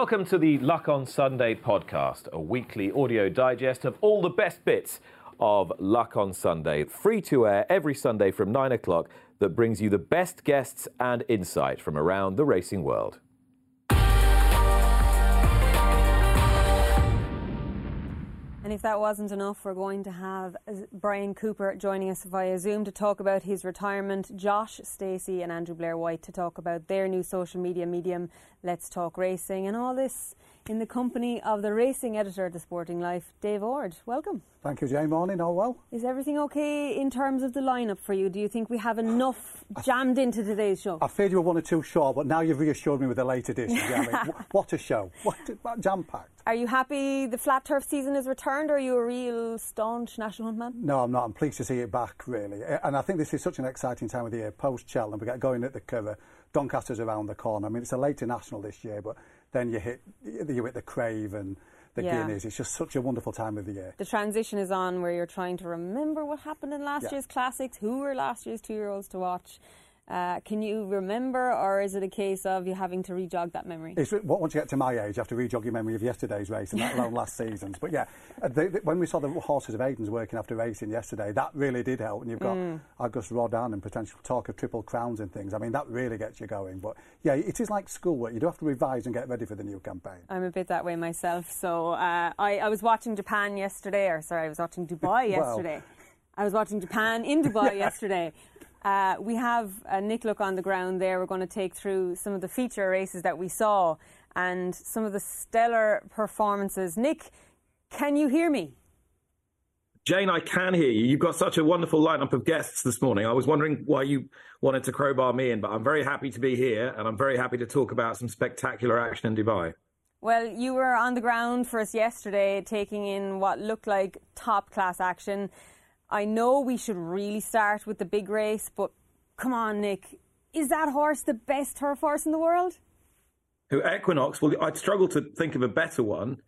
Welcome to the Luck on Sunday podcast, a weekly audio digest of all the best bits of Luck on Sunday, free to air every Sunday from 9 o'clock, that brings you the best guests and insight from around the racing world. And if that wasn't enough, we're going to have Bryan Cooper joining us via Zoom to talk about his retirement, Josh Stacey and Andrew Blair White to talk about their new social media medium, Let's Talk Racing, and all this in the company of the racing editor at The Sporting Life, Dave Ord. Welcome. Thank you, Jane. Morning, all well? Is everything okay in terms of the lineup for you? Do you think we have enough jammed into today's show? I feared you were one or two short, but now you've reassured me with a late edition. What a show. What, jam packed. Are you happy the flat turf season is returned, or are you a real staunch National Hunt man? No, I'm not. I'm pleased to see it back, really. And I think this is such an exciting time of the year. Post Cheltenham, we get going at the Curragh. Doncaster's around the corner. I mean, it's a late national this year, but then you hit you hit the Crave and the yeah. Guineas. It's just such a wonderful time of the year. The transition is on where you're trying to remember what happened in last yeah. year's classics, who were last year's two-year-olds to watch. Uh, can you remember, or is it a case of you having to rejog that memory? It's, once you get to my age, you have to rejog your memory of yesterday's race and let alone last season's. But yeah, uh, the, the, when we saw the horses of Aidan's working after racing yesterday, that really did help. And you've got mm. Auguste Rodin and potential talk of triple crowns and things. I mean, that really gets you going. But yeah, it is like schoolwork. You do have to revise and get ready for the new campaign. I'm a bit that way myself. So uh, I, I was watching Japan yesterday, or sorry, I was watching Dubai yesterday. well, I was watching Japan in Dubai yesterday. Uh, we have uh, Nick Luck on the ground there. We're going to take through some of the feature races that we saw and some of the stellar performances. Nick, can you hear me? Jane, I can hear you. You've got such a wonderful lineup of guests this morning. I was wondering why you wanted to crowbar me in, but I'm very happy to be here and I'm very happy to talk about some spectacular action in Dubai. Well, you were on the ground for us yesterday, taking in what looked like top class action. I know we should really start with the big race, but come on, Nick. Is that horse the best turf horse in the world? Who Equinox? Well, I'd struggle to think of a better one.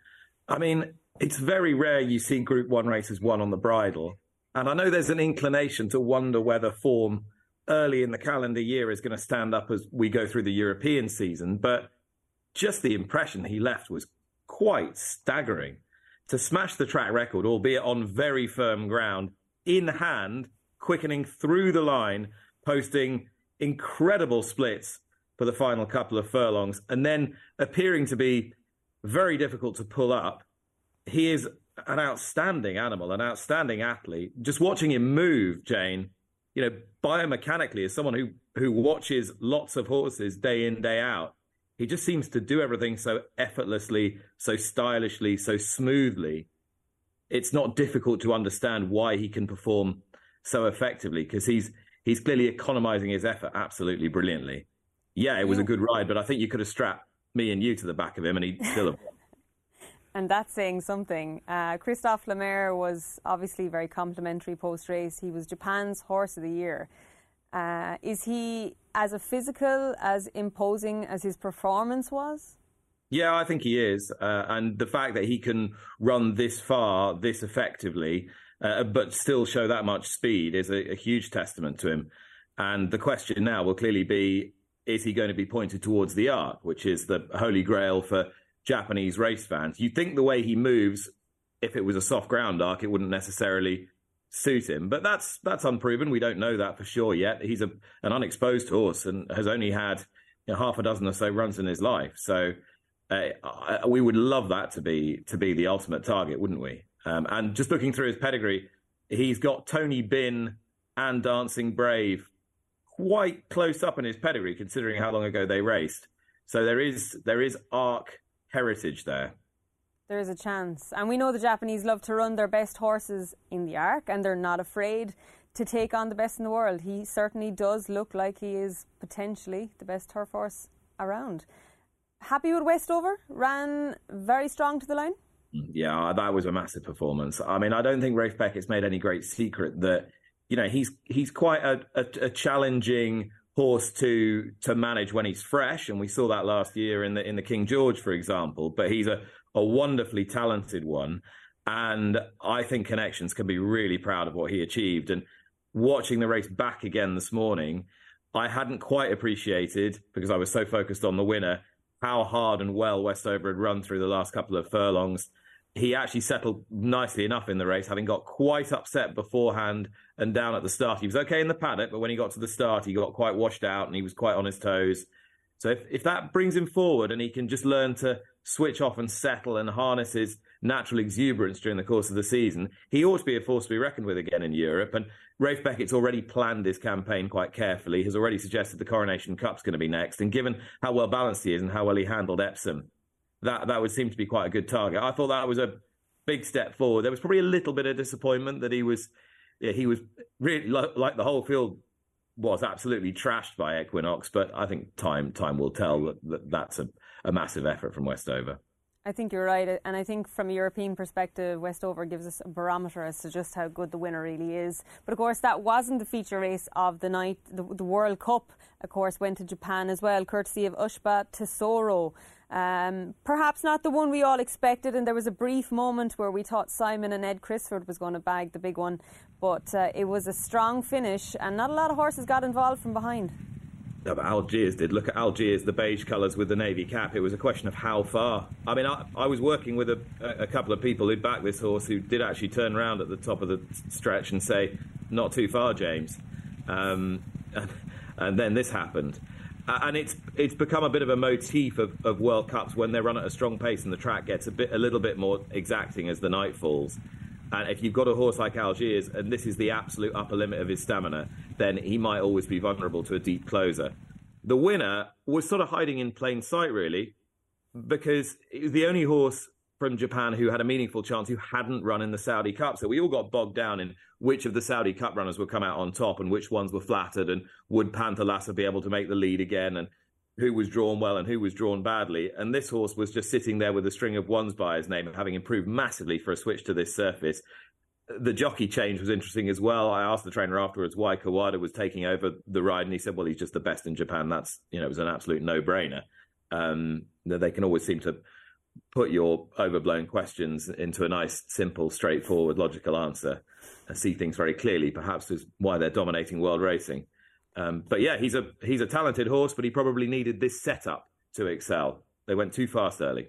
I mean, it's very rare you see Group One races won on the bridle, and I know there's an inclination to wonder whether form early in the calendar year is going to stand up as we go through the European season. But just the impression he left was quite staggering. To smash the track record, albeit on very firm ground, in hand, quickening through the line, posting incredible splits for the final couple of furlongs, and then appearing to be very difficult to pull up. He is an outstanding animal, an outstanding athlete. Just watching him move, Jane, you know, biomechanically, as someone who who watches lots of horses day in day out, he just seems to do everything so effortlessly, so stylishly, so smoothly it's not difficult to understand why he can perform so effectively because he's he's clearly economizing his effort absolutely brilliantly. Yeah, it was a good ride, but I think you could have strapped me and you to the back of him and he'd still have and that's saying something. Uh, Christophe Lemaire was obviously very complimentary post race. He was Japan's horse of the year. Uh, is he as a physical, as imposing as his performance was? Yeah, I think he is, uh, and the fact that he can run this far, this effectively, uh, but still show that much speed is a, a, huge testament to him. And the question now will clearly be: Is he going to be pointed towards the arc, which is the holy grail for Japanese race fans? You'd think the way he moves, if it was a soft ground arc, it wouldn't necessarily suit him, but that's that's unproven. We don't know that for sure yet. He's a an unexposed horse and has only had you know, half a dozen or so runs in his life, so uh, we would love that to be to be the ultimate target, wouldn't we? Um, and just looking through his pedigree, he's got Tony Bin and Dancing Brave quite close up in his pedigree, considering how long ago they raced. So there is there is arc heritage there. There is a chance, and we know the Japanese love to run their best horses in the arc, and they're not afraid to take on the best in the world. He certainly does look like he is potentially the best turf horse around. Happy with Westover? Ran very strong to the line? Yeah, that was a massive performance. I mean, I don't think Ralph Beckett's made any great secret that, you know, he's he's quite a, a, a challenging horse to to manage when he's fresh, and we saw that last year in the in the King George, for example. But he's a, a wonderfully talented one, and I think Connections can be really proud of what he achieved. And watching the race back again this morning, I hadn't quite appreciated because I was so focused on the winner how hard and well Westover had run through the last couple of furlongs he actually settled nicely enough in the race, having got quite upset beforehand and down at the start. He was okay in the paddock, but when he got to the start, he got quite washed out and he was quite on his toes. So if, if that brings him forward and he can just learn to switch off and settle and harness his natural exuberance during the course of the season, he ought to be a force to be reckoned with again in Europe. And Ralph Beckett's already planned his campaign quite carefully, has already suggested the Coronation Cup's going to be next. And given how well balanced he is and how well he handled Epsom, that that would seem to be quite a good target. I thought that was a big step forward. There was probably a little bit of disappointment that he was yeah, he was really like the whole field was absolutely trashed by Equinox, but I think time time will tell that, that that's a, a massive effort from Westover. I think you're right, and I think from a European perspective, Westover gives us a barometer as to just how good the winner really is. But of course, that wasn't the feature race of the night. The, the World Cup, of course, went to Japan as well, courtesy of Ushba Tesoro. Um, perhaps not the one we all expected, and there was a brief moment where we thought Simon and Ed Crisford was going to bag the big one, but uh, it was a strong finish, and not a lot of horses got involved from behind. But Algiers did. Look at Algiers, the beige colours with the navy cap. It was a question of how far. I mean, I, I was working with a, a, couple of people who'd backed this horse who did actually turn around at the top of the stretch and say, "Not too far, James." Um, and, and then this happened. And it's it's become a bit of a motif of, of World Cups when they run at a strong pace and the track gets a bit a little bit more exacting as the night falls. And if you've got a horse like Algiers and this is the absolute upper limit of his stamina, then he might always be vulnerable to a deep closer. The winner was sort of hiding in plain sight, really, because it was the only horse from Japan who had a meaningful chance who hadn't run in the Saudi Cup. So we all got bogged down in which of the Saudi Cup runners would come out on top and which ones were flattered and would Panthalassa be able to make the lead again and who was drawn well and who was drawn badly. And this horse was just sitting there with a string of ones by his name, and having improved massively for a switch to this surface. The jockey change was interesting as well. I asked the trainer afterwards why Kawada was taking over the ride, and he said, "Well, he's just the best in Japan. That's you know, it was an absolute no-brainer." Um, they can always seem to put your overblown questions into a nice, simple, straightforward, logical answer and see things very clearly. Perhaps is why they're dominating world racing. Um, but yeah, he's a he's a talented horse, but he probably needed this setup to excel. They went too fast early.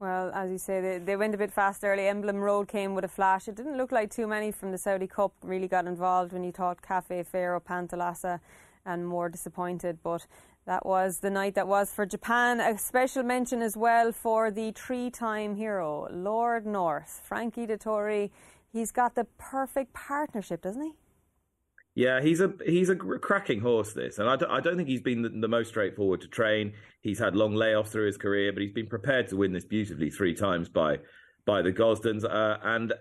Well, as you say, they, they went a bit fast early. Emblem Road came with a flash. It didn't look like too many from the Saudi Cup really got involved when you thought Cafe Pharaoh, Panthalassa, and more disappointed. But that was the night that was for Japan. A special mention as well for the three time hero, Lord North, Frankie Dettori. He's got the perfect partnership, doesn't he? Yeah, he's a he's a cracking horse. This, and I don't, I don't think he's been the, the, most straightforward to train. He's had long layoffs through his career, but he's been prepared to win this beautifully three times by by the Gosdens. Uh, and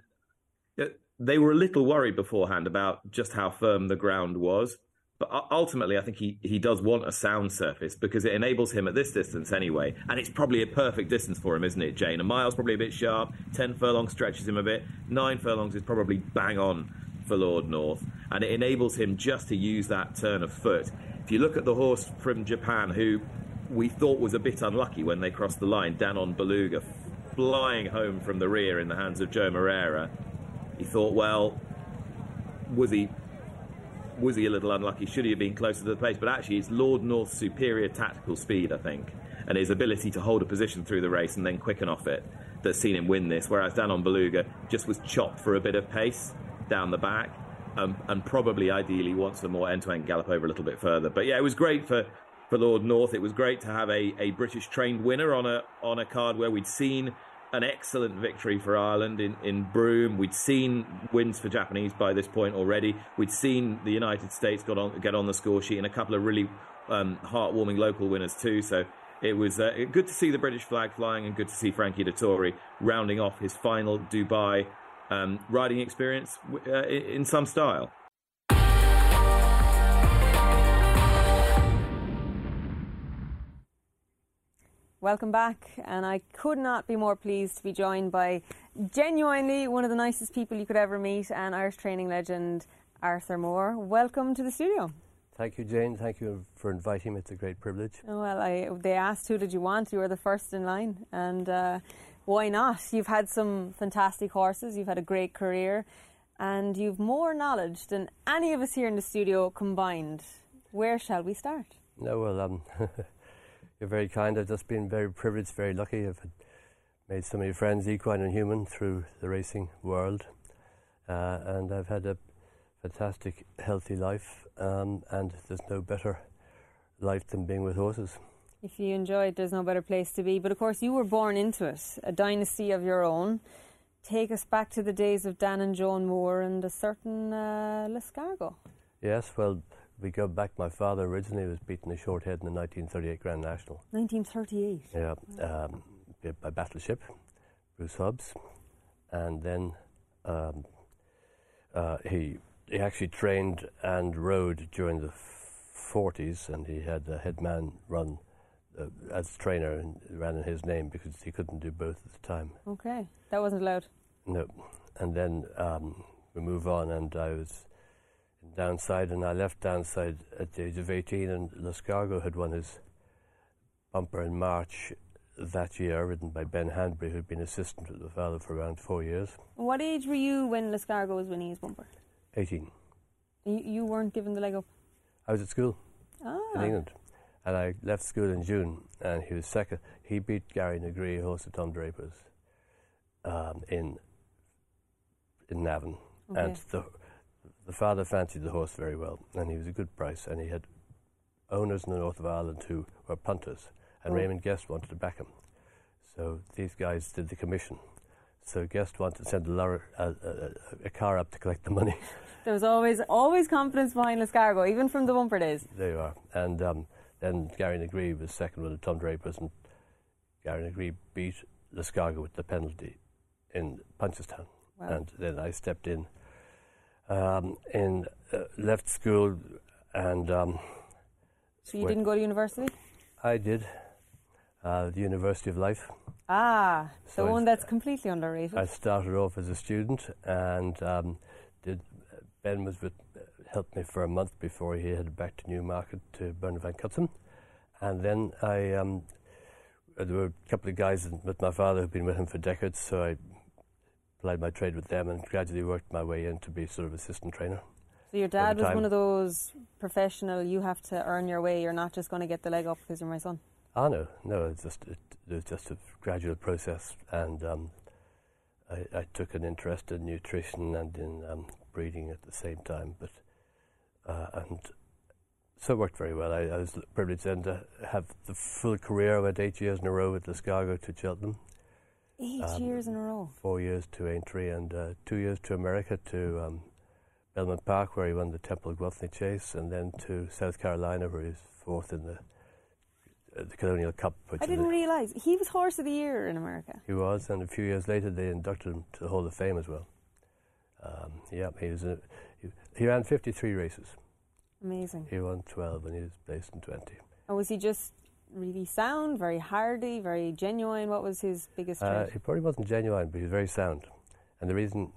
uh, they were a little worried beforehand about just how firm the ground was. But ultimately, I think he, he does want a sound surface because it enables him at this distance anyway. And it's probably a perfect distance for him, isn't it, Jane? A mile's probably a bit sharp. 10 furlongs stretches him a bit. Nine furlongs is probably bang on for Lord North. And it enables him just to use that turn of foot. If you look at the horse from Japan, who we thought was a bit unlucky when they crossed the line, Danon Beluga, flying home from the rear in the hands of Joe Moreira, he thought, well, was he was he a little unlucky? Should he have been closer to the pace? But actually, it's Lord North's superior tactical speed, I think, and his ability to hold a position through the race and then quicken off it that's seen him win this. Whereas Danon Beluga just was chopped for a bit of pace down the back. Um, and probably ideally wants a more end-to-end gallop over a little bit further. But yeah, it was great for, for Lord North. It was great to have a, a British trained winner on a on a card where we'd seen an excellent victory for Ireland in, in Broome. We'd seen wins for Japanese by this point already. We'd seen the United States got on, get on the score sheet and a couple of really um, heartwarming local winners too. So it was uh, good to see the British flag flying and good to see Frankie Dettori rounding off his final Dubai um, riding experience uh, in some style. Welcome back, and I could not be more pleased to be joined by genuinely one of the nicest people you could ever meet and Irish training legend Arthur Moore. Welcome to the studio. Thank you, Jane. Thank you for inviting me. It's a great privilege. Well, I, they asked who did you want. You were the first in line, and uh, why not? You've had some fantastic horses. You've had a great career, and you've more knowledge than any of us here in the studio combined. Where shall we start? No, well, um, you're very kind. I've just been very privileged, very lucky. I've made so many friends, equine and human, through the racing world, uh, and I've had a fantastic, healthy life, um, and there's no better life than being with horses. If you enjoy it, there's no better place to be. But of course, you were born into it, a dynasty of your own. Take us back to the days of Dan and Joan Moore and a certain uh, L'Escargot. Yes, well, we go back. My father originally was beaten a short head in the 1938 Grand National. 1938. Yeah, um, by Battleship, Bruce Hobbs, and then um, uh, he he actually trained and rode during the 40s, and he had a headman run as trainer and ran in his name because he couldn't do both at the time. Okay, that wasn't allowed. No, and then um, we move on, and I was in Downside, and I left Downside at the age of 18, and L'Escargot had won his bumper in March that year, ridden by Ben Hanbury, who'd been assistant to the father for around four years. What age were you when L'Escargot was winning his bumper? 18. You, you weren't given the leg up? I was at school ah. in England. And I left school in June, and he was second. He beat Gary Nagree, horse of Tom Draper's, um, in in Navan. Okay. And the, the father fancied the horse very well, and he was a good price. And he had owners in the north of Ireland who were punters, and Oh. Raymond Guest wanted to back him. So these guys did the commission. So Guest wanted to send a, lorry, a, a, a car up to collect the money. There was always always confidence behind L'Escargot, even from the bumper days. There you are. And um, then Gary Nagree was second with the Tom Drapers, and Gary Nagree beat L'Escargot with the penalty in Punchestown. Wow. And then I stepped in, um, in uh, left school, and um, So you went- didn't go to university? I did uh, the University of Life. Ah, the So I- one that's completely underrated. I started off as a student, and um, did Ben was with helped me for a month before he headed back to Newmarket to Bernard Van Cutsem, and then I um, there were a couple of guys with my father who'd been with him for decades, so I applied my trade with them and gradually worked my way in to be sort of assistant trainer. so your dad was one of those professional, you have to earn your way, you're not just going to get the leg up because you're my son. Ah no, no, it's just it, it was just a gradual process, and um, I, I took an interest in nutrition and in um, breeding at the same time, but and so it worked very well. I, I was privileged then to have the full career. I went eight years in a row with L'Escargot to Cheltenham, Eight Um, years in a row. four years to Aintree, and uh, two years to America to um, Belmont Park, where he won the Temple Gwathmey Chase, and then to South Carolina, where he was fourth in the uh, the Colonial Cup. I didn't realise. He was Horse of the Year in America. He was, and a few years later they inducted him to the Hall of Fame as well. Um, yeah, he was. A, he, he ran 53 races. Amazing. He won 12, and he was placed in 20. And was he just really sound, very hardy, very genuine? What was his biggest Uh, he probably wasn't genuine, but he was very sound. And the reason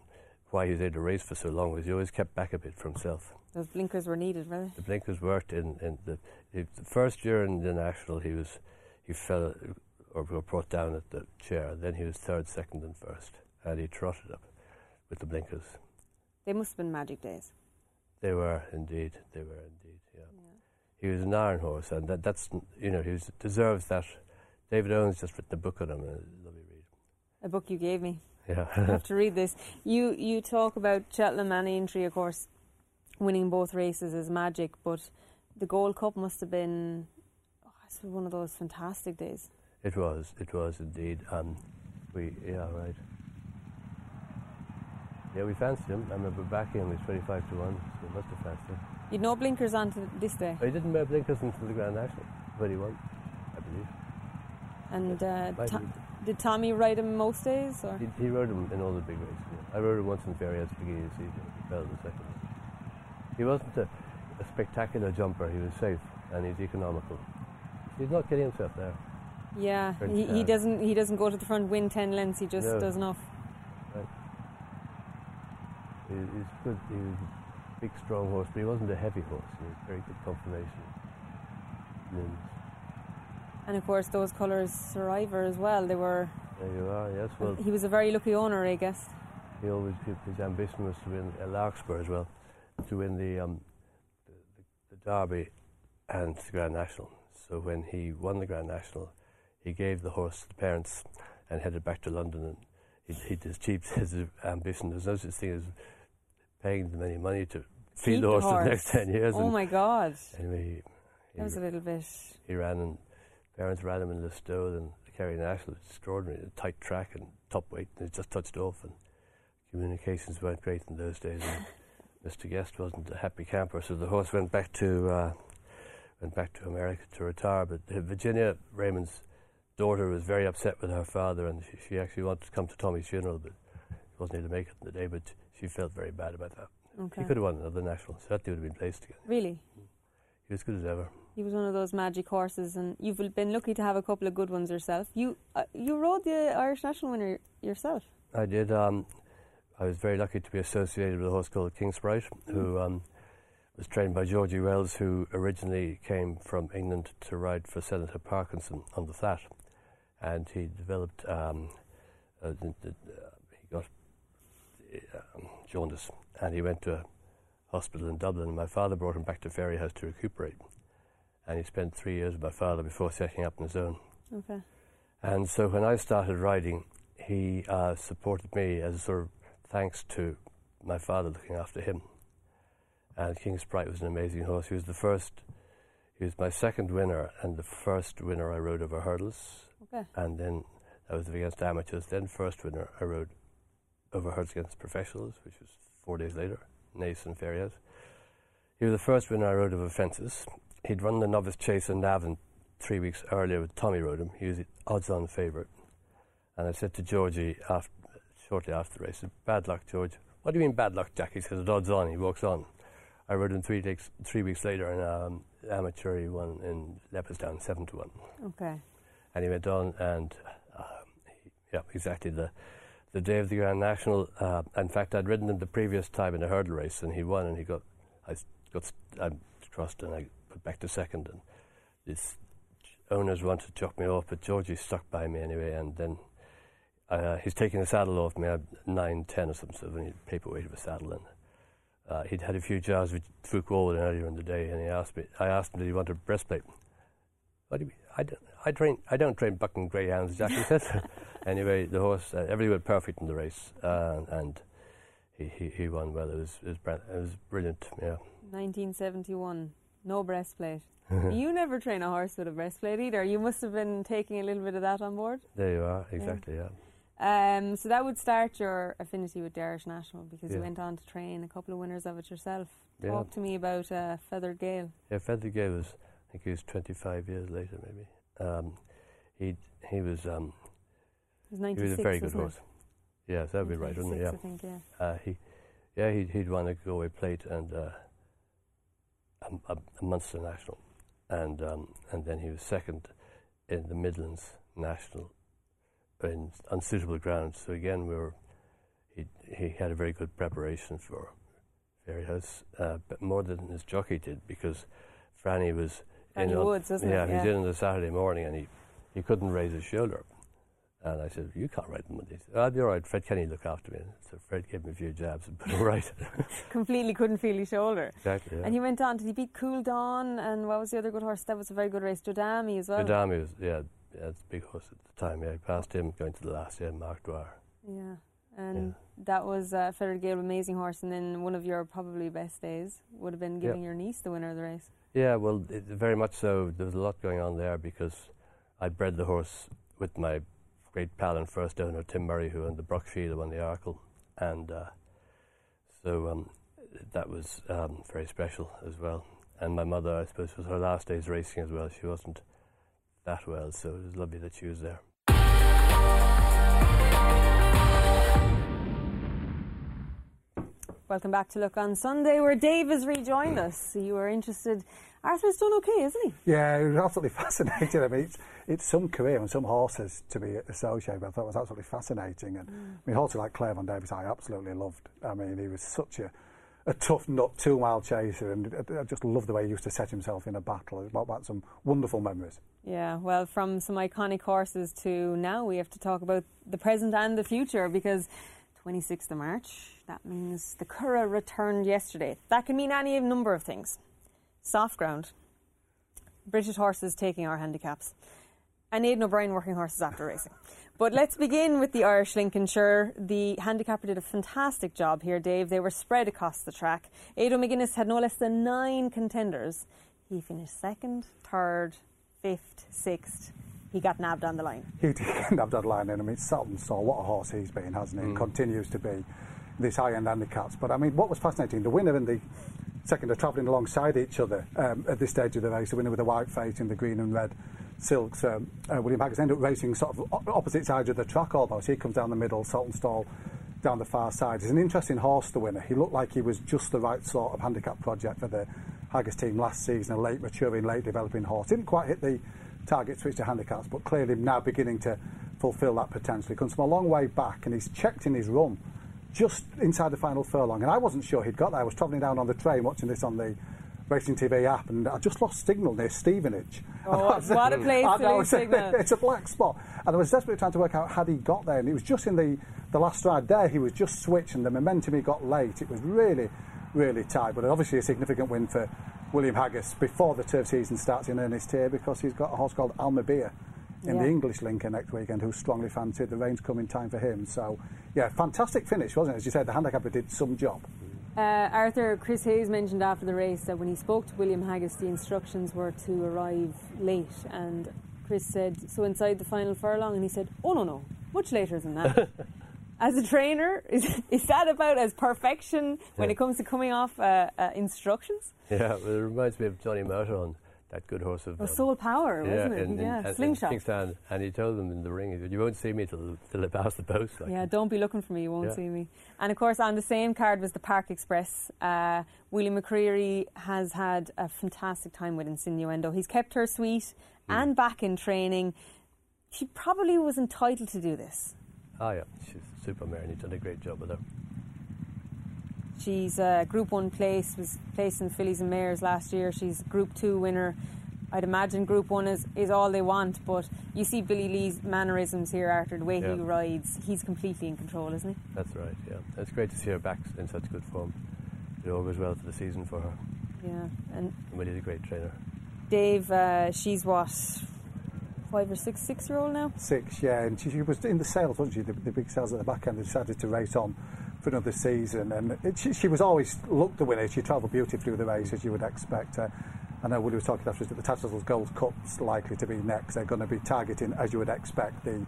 why he was able to race for so long was he always kept back a bit for himself. Those blinkers were needed, really. The blinkers worked in, in the, he, the first year in the national. He was he fell or got brought down at the chair. Then he was third, second, and first, and he trotted up with the blinkers. They must have been magic days. They were indeed. They were indeed. Yeah. He was an iron horse, and that, that's you know he was, deserves that. David Owens just written a book on him. A lovely read. A book you gave me. I Yeah. have to read this. You you talk about Cheltenham and Aintree, of course, winning both races is magic, but the Gold Cup must have been oh, one of those fantastic days. it was. It was indeed. Um, we yeah right. Yeah, we fancied him. I remember backing him. He was twenty-five to one. So we must have fancied him. You'd no blinkers on to this day. But he didn't wear blinkers until the Grand National, when he won, I believe. And uh, Might To- did Tommy ride him most days? Or? He, he rode him in all the big races. Yeah. I rode him once in Ferry at the beginning of the season. He fell in second. He wasn't a, a spectacular jumper. He was safe and he's economical. He's not getting himself there. Yeah, he, he doesn't he doesn't go to the front, win ten lengths. He just No. does enough. He, he's good. He was a big, strong horse, but he wasn't a heavy horse. He was very good conformation. Limbs. And of course, those colours Survivor as well. They were. There you are. Yes. Well, he was a very lucky owner, I guess. he always his ambition was to win a Larkspur as well, to win the um, the, the, the Derby and the Grand National. So when he won the Grand National, he gave the horse to the parents and headed back to London and he he'd achieved his ambition. There's no such thing as paying them any money to feed Keep the horse for the next ten years. Oh my God, Anyway, he, that was a little bit. he ran and parents ran him in Listowel and the Kerry National. Extraordinary, a tight track and top weight, and it just touched off. And communications weren't great in those days. And Mr. Guest wasn't a happy camper, so the horse went back to uh, went back to America to retire. But Virginia Raymond's daughter was very upset with her father, and she, she actually wanted to come to Tommy's funeral, but wasn't able to make it on the day. But she felt very bad about that. Okay. He could have won another national. Certainly would have been placed again. Really, He was good as ever. he was one of those magic horses, and you've been lucky to have a couple of good ones yourself. You uh, you rode the Irish national winner yourself. I did. Um, I was very lucky to be associated with a horse called King Sprite, who um, was trained by Georgie Wells, who originally came from England to ride for Senator Parkinson on the flat, and he developed. Um, uh, uh, he got um, jaundice, and he went to a hospital in Dublin. And my father brought him back to Fairyhouse to recuperate, and he spent three years with my father before setting up on his own. Okay. And so when I started riding, he uh, supported me as a sort of thanks to my father looking after him. And King Sprite was an amazing horse. He was the first, he was my second winner and the first winner I rode over hurdles. Okay. And then I was against amateurs. Then first winner I rode over against professionals, which was four days later, Naas and Ferriers. He was the first winner I rode of fences. He'd run the novice chase in Navan three weeks earlier with Tommy rode him. He was the odds-on favourite. And I said to Georgie after, shortly after the race, bad luck, George. What do you mean bad luck, Jack? He says, odds on. He walks on. I rode him three, days, three weeks later in um, amateur. He won in Leopardstown, 7 to 1. Okay. And he went on and, um, he, yeah, exactly the, the day of the Grand National. Uh, in fact, I'd ridden him the previous time in a hurdle race and he won and he got, I got, I crossed and I put back to second and his owners wanted to chuck me off, but Georgie stuck by me anyway and then uh, he's taking the saddle off me at 9, 10 or something, so only paperweight of a saddle and uh, he'd had a few jars with Fuke Walden earlier in the day, and he asked me. I asked him, "Did he want a breastplate?" What do you mean? I don't, I train. I don't train bucking greyhounds. Jackie said. anyway, the horse. Uh, everybody went perfect in the race, uh, and he, he, he won well. It was it was, it was brilliant. Yeah. 1971. No breastplate. you never train a horse with a breastplate either. You must have been taking a little bit of that on board. There you are. Exactly. Yeah. Um, so that would start your affinity with the Irish National because you went on to train a couple of winners of it yourself. Yeah. Talk to me about uh, Feathered Gale. Yeah, Feather Gale was. I think he was 25 years later, maybe. Um, he he was um, he was a very good horse. Yes, that'd be right, wouldn't it? 96, Yeah. I think, yeah. Uh, he, yeah, he'd, he'd won a Galway plate and uh, a, a, a Munster national, and um, and then he was second in the Midlands national in unsuitable grounds. So again, we were he he had a very good preparation for Fairyhouse, uh, but more than his jockey did because Franny was On- Woods, wasn't it? yeah, he Yeah. in on the Saturday morning and he he couldn't raise his shoulder. And I said, You can't ride them Monday. He said, I'll be all right. Fred Kenny look after me. So Fred gave me a few jabs and put it right. Completely couldn't feel his shoulder. exactly. Yeah. And he went on, did he beat Cool Dawn? And what was the other good horse? That was a very good race. Dodami as well. Gadami was, yeah, yeah, it's a big horse at the time. Yeah, I passed him going to the last, yeah, Mark Dwyer. Yeah. And that was uh, Feathered Gale, amazing horse. And then one of your probably best days would have been Yeah. giving your niece the winner of the race. Yeah, well, it, very much so. There was a lot going on there because I bred the horse with my great pal and first owner, Tim Murray, who owned the Brockfield, who won the Arkle. And uh, so um, that was um, very special as well. And my mother, I suppose, was her last days racing as well. She wasn't that well, so it was lovely that she was there. Welcome back to Luck on Sunday, where Dave has rejoined us. You were interested. Arthur's done okay, isn't he? Yeah, it was absolutely fascinating. I mean, it's, it's some career and some horses to be associated with. I thought it was absolutely fascinating. And mm. I mean, horses like Klairon Davis, I absolutely loved. I mean, he was such a, a tough nut, two mile chaser, and I just love the way he used to set himself in a battle. It brought back some wonderful memories. Yeah, well, from some iconic horses to now, we have to talk about the present and the future because 26th of March, that means the Curragh returned yesterday. That can mean any number of things. Soft ground, British horses taking our handicaps, and Aidan O'Brien working horses after racing. But let's begin with the Irish Lincolnshire. The handicapper did a fantastic job here, Dave. They were spread across the track. Adrian McGuinness had no less than nine contenders. He finished second, third, fifth, sixth, he got nabbed on the line. He did get nabbed on the line, and I mean, Saltonstall what a horse he's been, hasn't he? Mm. continues to be these high-end handicaps. But I mean, what was fascinating, the winner and the second are travelling alongside each other um, at this stage of the race. The winner with the white face in the green and red silks, um, uh, William Haggas, ended up racing sort of opposite sides of the track almost. He comes down the middle, Saltonstall down the far side. He's an interesting horse, the winner. He looked like he was just the right sort of handicap project for the Haggas team last season, a late maturing, late developing horse. Didn't quite hit the target switch to handicaps, but clearly now beginning to fulfil that potential. He comes from a long way back and he's checked in his run just inside the final furlong. And I wasn't sure he'd got there. I was travelling down on the train watching this on the Racing TV app and I just lost signal near Stevenage. Oh, what a place to lose signal. It's a black spot. And I was desperately trying to work out had he got there. And it was just in the, the last stride there, he was just switched and the momentum he got late, it was really, really tight. But obviously a significant win for William Haggas before the turf season starts in earnest here because he's got a horse called Almabeer in yeah. the English Lincoln next weekend who's strongly fancied. The rain's coming time for him. So, yeah, fantastic finish, wasn't it? As you said, the handicapper did some job. Uh, Arthur, Chris Hayes mentioned after the race that when he spoke to William Haggas, the instructions were to arrive late. And Chris said, So inside the final furlong? And he said, Oh, no, no, much later than that. as a trainer, is, is that about as perfection when yeah. it comes to coming off uh, uh, instructions? Yeah, well, it reminds me of Johnny Mouton, that good horse of. Oh, um, Soul Power, yeah, wasn't it? In, yeah, in, slingshot. Kingston, and he told them in the ring, he said, You won't see me till, till I pass the post. Like. Yeah, don't be looking for me, you won't yeah. see me. And of course, on the same card was the Park Express. Uh, William McCreery has had a fantastic time with Insinuendo. He's kept her sweet mm. and back in training. She probably was entitled to do this. Oh, yeah, she's super mare and he's done a great job with her. She's a Group 1 place, was placed in Fillies and Mares last year. She's Group 2 winner. I'd imagine Group 1 is, is all they want, but you see Billy Lee's mannerisms here, Arthur, the way yeah. he rides. He's completely in control, isn't he? That's right, yeah. It's great to see her back in such good form. It all goes well for the season for her. Yeah. And, and Willie's a great trainer. Dave, uh, she's what, five or six, six year old now? Six, yeah. And she, she was in the sales, wasn't she? The, the, big sales at the back end. They decided to race on for another season. And it, she, she, was always looked the winner. She travelled beautifully with the race, as you would expect. Uh, I know Willie was talking after that the Tattersalls Gold Cup's likely to be next. They're going to be targeting, as you would expect, the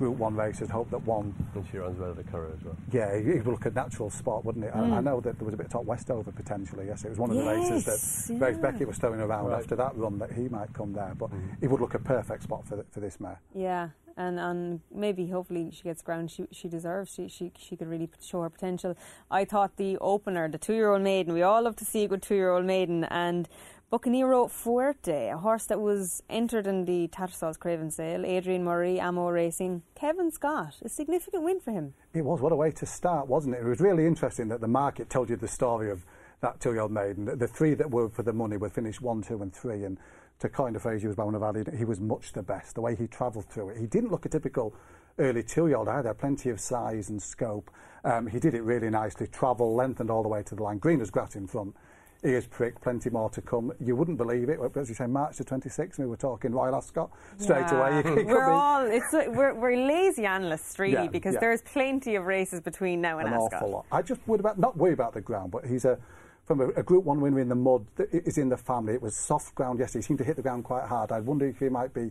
Group 1 races, hope that one... And she runs well the Curragh as well. Yeah, it would look a natural spot, wouldn't it? Mm. I, I, know that there was a bit of top Westover potentially, yes. It was one of the yes, races that yeah. Grace Beckett was throwing around right. after that run that he might come there. But mm. it would look a perfect spot for, the, for this mare. Yeah, and and maybe hopefully she gets ground she she deserves. She she she could really show her potential. I thought the opener, the two year old maiden, we all love to see a good two year old maiden, and Bucanero Fuerte, a horse that was entered in the Tattersalls Craven sale, Adrian Murray, Amo Racing, Kevin Scott, a significant win for him. It was, what a way to start, wasn't it? It was really interesting that the market told you the story of that two-year-old maiden. The, three that were for the money were finished one, two and three, and to coin a phrase used by one of he was much the best, the way he travelled through it. He didn't look a typical early two-year-old either, plenty of size and scope. Um, he did it really nicely, travel, lengthened all the way to the line. Green as grass in front ears pricked, plenty more to come. You wouldn't believe it, as you say, March the 26th, we were talking Royal Ascot straight yeah. away. we're all, it's, we're, we're lazy analysts, really, yeah, because yeah. there's plenty of races between now and An Ascot. awful lot. I just worry about, not worry about the ground, but he's a, from a, a, Group 1 winner in the mud that is in the family. It was soft ground yesterday. He seemed to hit the ground quite hard. I wonder if he might be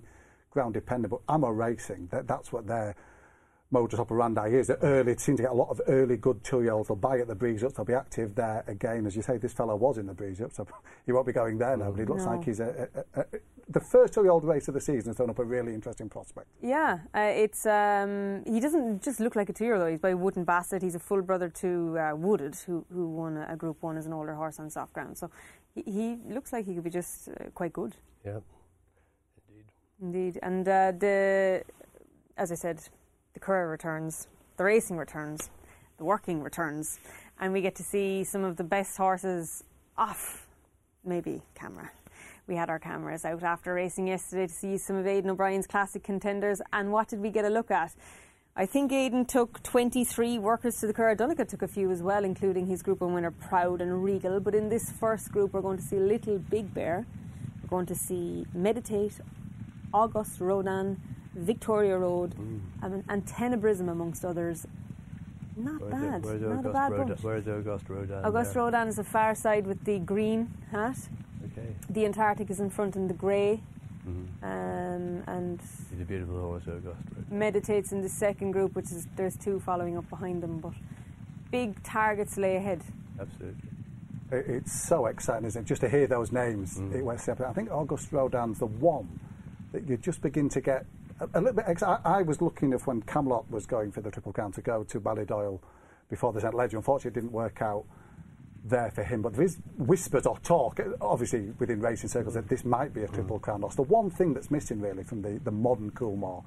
ground dependent, but Amo Racing, that, that's what they're modus operandi is that early it seems to get a lot of early good two-year-olds. They'll buy at the breeze ups. They'll be active there again. As you say, this fellow was in the breeze up, so he won't be going there now. But he looks No. like he's a, a, a, a, the first two-year-old race of the season has thrown up a really interesting prospect. Yeah, uh, it's um, he doesn't just look like a two-year-old. He's by Wootton Bassett. He's a full brother to uh, Wooded, who who won a, a Group One as an older horse on soft ground. So he, he looks like he could be just uh, quite good. Yeah, indeed. Indeed, and uh, the as I said, the Curragh returns, the racing returns, the working returns, and we get to see some of the best horses off, maybe camera. We had our cameras out after racing yesterday to see some of Aidan O'Brien's classic contenders, and what did we get a look at? I think Aidan took 23 workers to the Curragh. Donnacha took a few as well, including his Group 1 winner Proud and Regal. But in this first group, we're going to see Little Big Bear. We're going to see Meditate, Auguste Rodin, Victoria Road, um, and Tenebrism, amongst others. Not Where's bad. The, where's the Not a August bad Road? bunch. Where's the August Road? down August there? Rodin is the far side with the green hat. Okay. The Antarctic is in front in the grey. Mm-hmm. Um, and He's a beautiful horse, August Road. meditates in the second group, which is there's two following up behind them. But big targets lay ahead. Absolutely. It, it's so exciting, isn't it? Just to hear those names. It went separate. I think Auguste Rodin's the one that you just begin to get a, a little bit. Ex- I, I was lucky enough when Camelot was going for the Triple Crown to go to Ballydoyle before the St Leger. Unfortunately, it didn't work out there for him. But there is whispers or talk, obviously within racing circles, that this might be a mm. Triple Crown loss. The one thing that's missing really from the, the modern Coolmore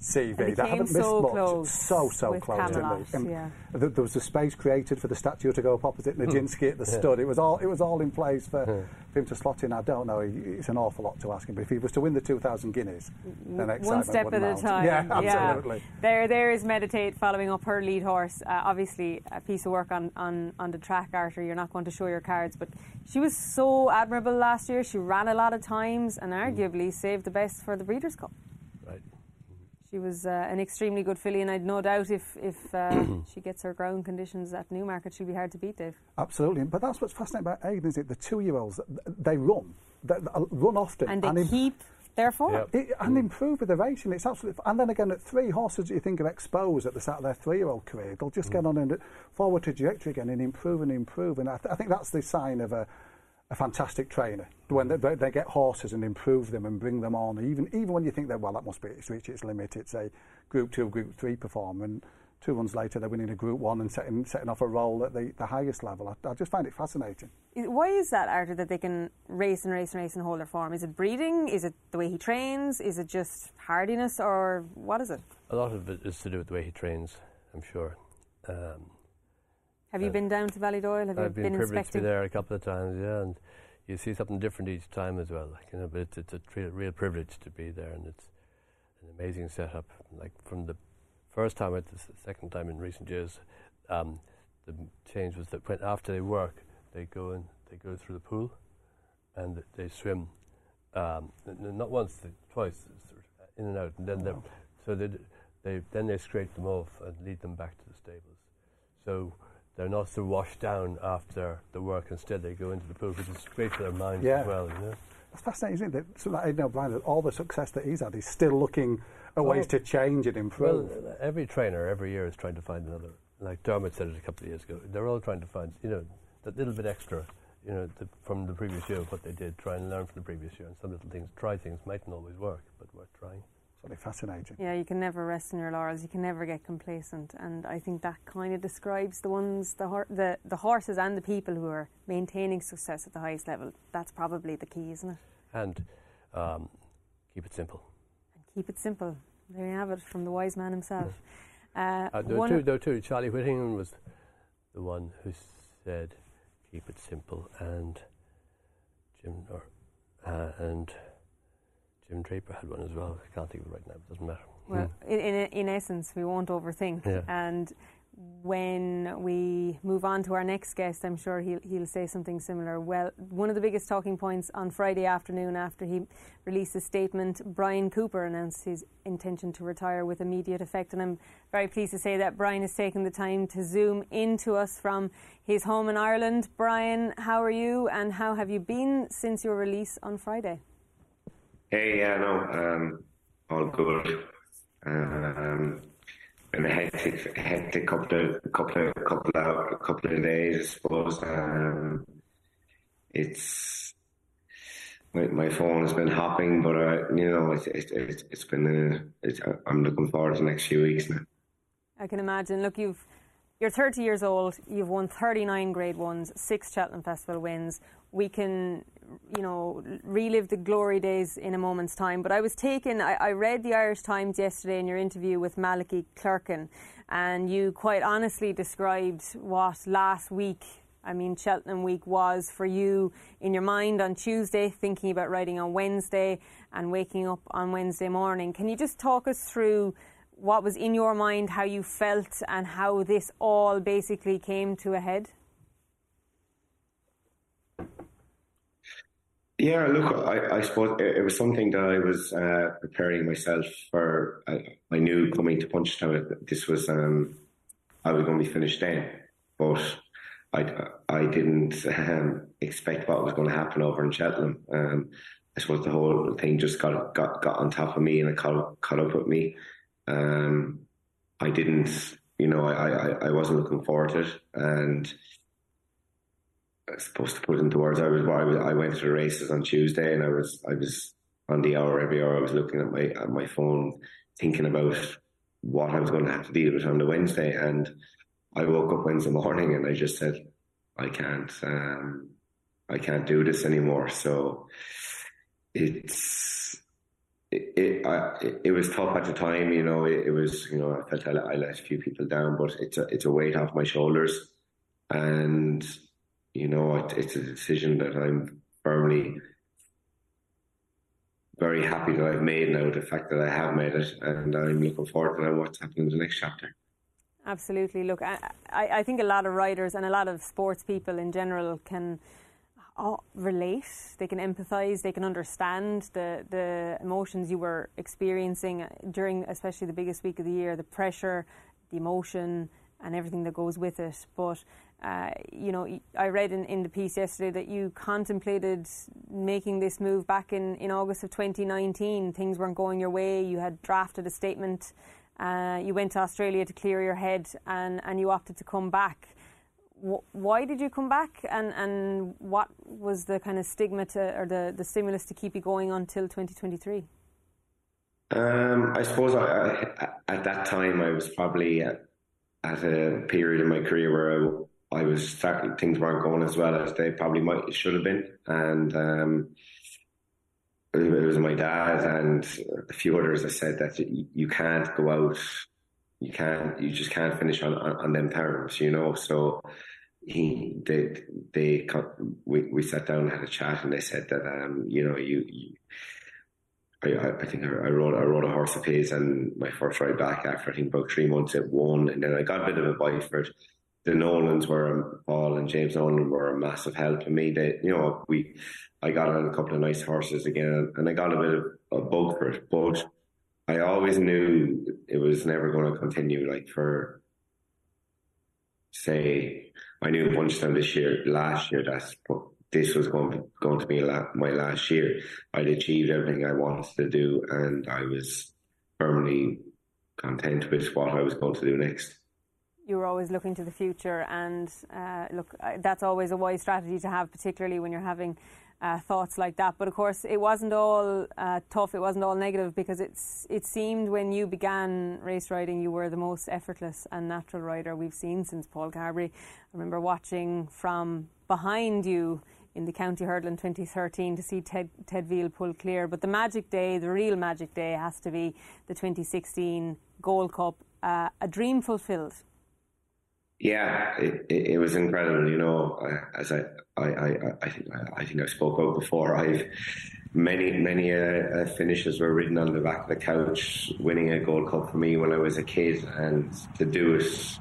CV, And it they haven't missed so much. close so so with close, didn't Camelot, they? Yeah. th- there was a space created for the statue to go up opposite mm. Nijinsky at the stud. It was all it was all in place for, for him to slot in. I don't know. It's an awful lot to ask him, but if he was to win the 2,000 guineas, then excitement One step at a time. Yeah, absolutely. There, there is meditate following up her lead horse. Uh, obviously, a piece of work on, on, on the track, Arthur. You're not going to show your cards, but she was so admirable last year. She ran a lot of times and arguably saved the best for the Breeders' Cup. Right. She was uh, an extremely good filly, and I'd no doubt if if uh, she gets her ground conditions at Newmarket, she'll be hard to beat, Dave. Absolutely. But that's what's fascinating about Aidan, is it? The two-year-olds, they run. They, they run often. And they im- keep their form. Yep. It, and improve with the racing. It's absolutely. And then again, at three horses you think of exposed at the start of their three-year-old career, they'll just get on a forward trajectory again and improve and improve. And I, th- I think that's the sign of a, a fantastic trainer when they, they, they get horses and improve them and bring them on. Even even when you think that well, that must be it's reached its limit. It's a Group Two, Group Three performer, and two runs later they're winning a Group One and setting setting off a role at the, the highest level. I, I just find it fascinating. Why is that, Arthur, that they can race and race and race and hold their form? Is it breeding? Is it the way he trains? Is it just hardiness? Or what is it? A lot of it is to do with the way he trains, I'm sure. Um, Have you been down to Ballydoyle? Have I've been, been privileged to be there a couple of times, yeah, and you see something different each time as well. Like, you know, but it's, it's a real, real privilege to be there, and it's an amazing setup. Like from the first time, at the second time in recent years, um, the change was that when after they work, they go in, they go through the pool, and they swim, um, not once, twice, in and out, and then they're- so they, they then they scrape them off and lead them back to the stables. So they're not so washed down after the work. Instead, they go into the pool, which is great for their minds Yeah. as well. You know? That's fascinating, isn't it? So that Aidan O'Brien, all the success that he's had, he's still looking at ways Oh. to change and improve. Well, every trainer every year is trying to find another. Like Dermot said it a couple of years ago. They're all trying to find, you know, that little bit extra, you know, the, from the previous year, of what they did, try and learn from the previous year. And some little things, try things, mightn't always work, but worth trying. Something fascinating. Yeah, you can never rest on your laurels. You can never get complacent, and I think that kind of describes the ones, the, hor- the the horses and the people who are maintaining success at the highest level. That's probably the key, isn't it? And um, keep it simple. And keep it simple. There you have it from the wise man himself. Uh, Uh, there, were one- two, there were two. Charlie Whittingham was the one who said, "Keep it simple," and Jim or uh, and Jim Draper had one as well. I can't think of it right now. It doesn't matter. Well, Hmm. in, in, in essence, we won't overthink. Yeah. And when we move on to our next guest, I'm sure he'll, he'll say something similar. Well, one of the biggest talking points on Friday afternoon after he released a statement, Bryan Cooper announced his intention to retire with immediate effect. And I'm very pleased to say that Bryan has taken the time to zoom into us from his home in Ireland. Bryan, how are you and how have you been since your release on Friday? Hey, yeah, no, um, all good. Um, been a hectic, hectic couple of couple of couple of couple of days, I suppose. Um, it's my, my phone has been hopping, but uh, you know, it's it, it, it's been. Uh, it's, I'm looking forward to the next few weeks now. I can imagine. Look, you've you're 30 years old. You've won 39 Grade Ones, six Cheltenham Festival wins. We can, you know, relive the glory days in a moment's time. But I was taken. I, I read the Irish Times yesterday in your interview with Malachy Clerkin, and you quite honestly described what last week I mean, Cheltenham week was for you in your mind on Tuesday, thinking about riding on Wednesday and waking up on Wednesday morning. Can you just talk us through what was in your mind, how you felt, and how this all basically came to a head? Yeah, look, I, I suppose it, was something that I was uh, preparing myself for. I, I, knew coming to Punchestown that this was um, I was going to be finished then, but I I didn't um, expect what was going to happen over in Cheltenham. Um, I suppose the whole thing just got got got on top of me and it caught caught up with me. Um, I didn't, you know, I, I, I wasn't looking forward to it, and I supposed to put into words. I was, I was, I went to the races on Tuesday, and I was, I was on the hour every hour. I was looking at my at my phone, thinking about what I was going to have to deal with on the Wednesday, and I woke up Wednesday morning, and I just said, I can't, um, I can't do this anymore. So it's it it, I, it, was tough at the time. You know, it, it was you know I felt I, I, let a few people down, but it's a it's a weight off my shoulders, and you know it, it's a decision that I'm firmly very happy that I've made now. The fact that I have made it, and I'm looking forward to what's happening in the next chapter. Absolutely. Look, I, I think a lot of riders and a lot of sports people in general can relate, they can empathise, they can understand the, the emotions you were experiencing during, especially the biggest week of the year, the pressure, the emotion, and everything that goes with it. But, uh, you know, I read in, in the piece yesterday that you contemplated making this move back in, in August of 2019. Things weren't going your way, you had drafted a statement. Uh, you went to Australia to clear your head and, and you opted to come back why did you come back and, and what was the kind of stigma to, or the, the stimulus to keep you going until 2023? Um, I suppose I, I, at that time I was probably at, at, a period in my career where I, I was starting, things weren't going as well as they probably might should have been, and um, it, was my dad and a few others that said that you, you can't go out, you can't, you just can't finish on, on, on them terms, you know. So he they they we we sat down and had a chat and they said that um you know you, you I, I think I, I rode I rode a horse of his and my first ride back after I think about three months it won and then I got a bit of a bite for it. The Nolans were Paul and James Nolan were a massive help to me. They you know we I got on a couple of nice horses again and I got a bit of a bug for it, but I always knew it was never going to continue. Like for say I knew Punchestown this year, last year, that this was going to, going to be my last year. I'd achieved everything I wanted to do, and I was firmly content with what I was going to do next. You were always looking to the future, and uh, look, that's always a wise strategy to have, particularly when you're having uh, thoughts like that. But of course, it wasn't all uh, tough. It wasn't all negative because it's it seemed when you began race riding, you were the most effortless and natural rider we've seen since Paul Carberry. I remember watching from behind you in the County Hurdle in 2013 to see Ted, Ted Veale pull clear. But the magic day, the real magic day, has to be the 2016 Gold Cup, uh, a dream fulfilled. Yeah, it, it, it, was incredible. You know, as I, I, I, I think I think I spoke about before. I've many many uh, uh, finishes were written on the back of the couch. Winning a Gold Cup for me when I was a kid, and to do it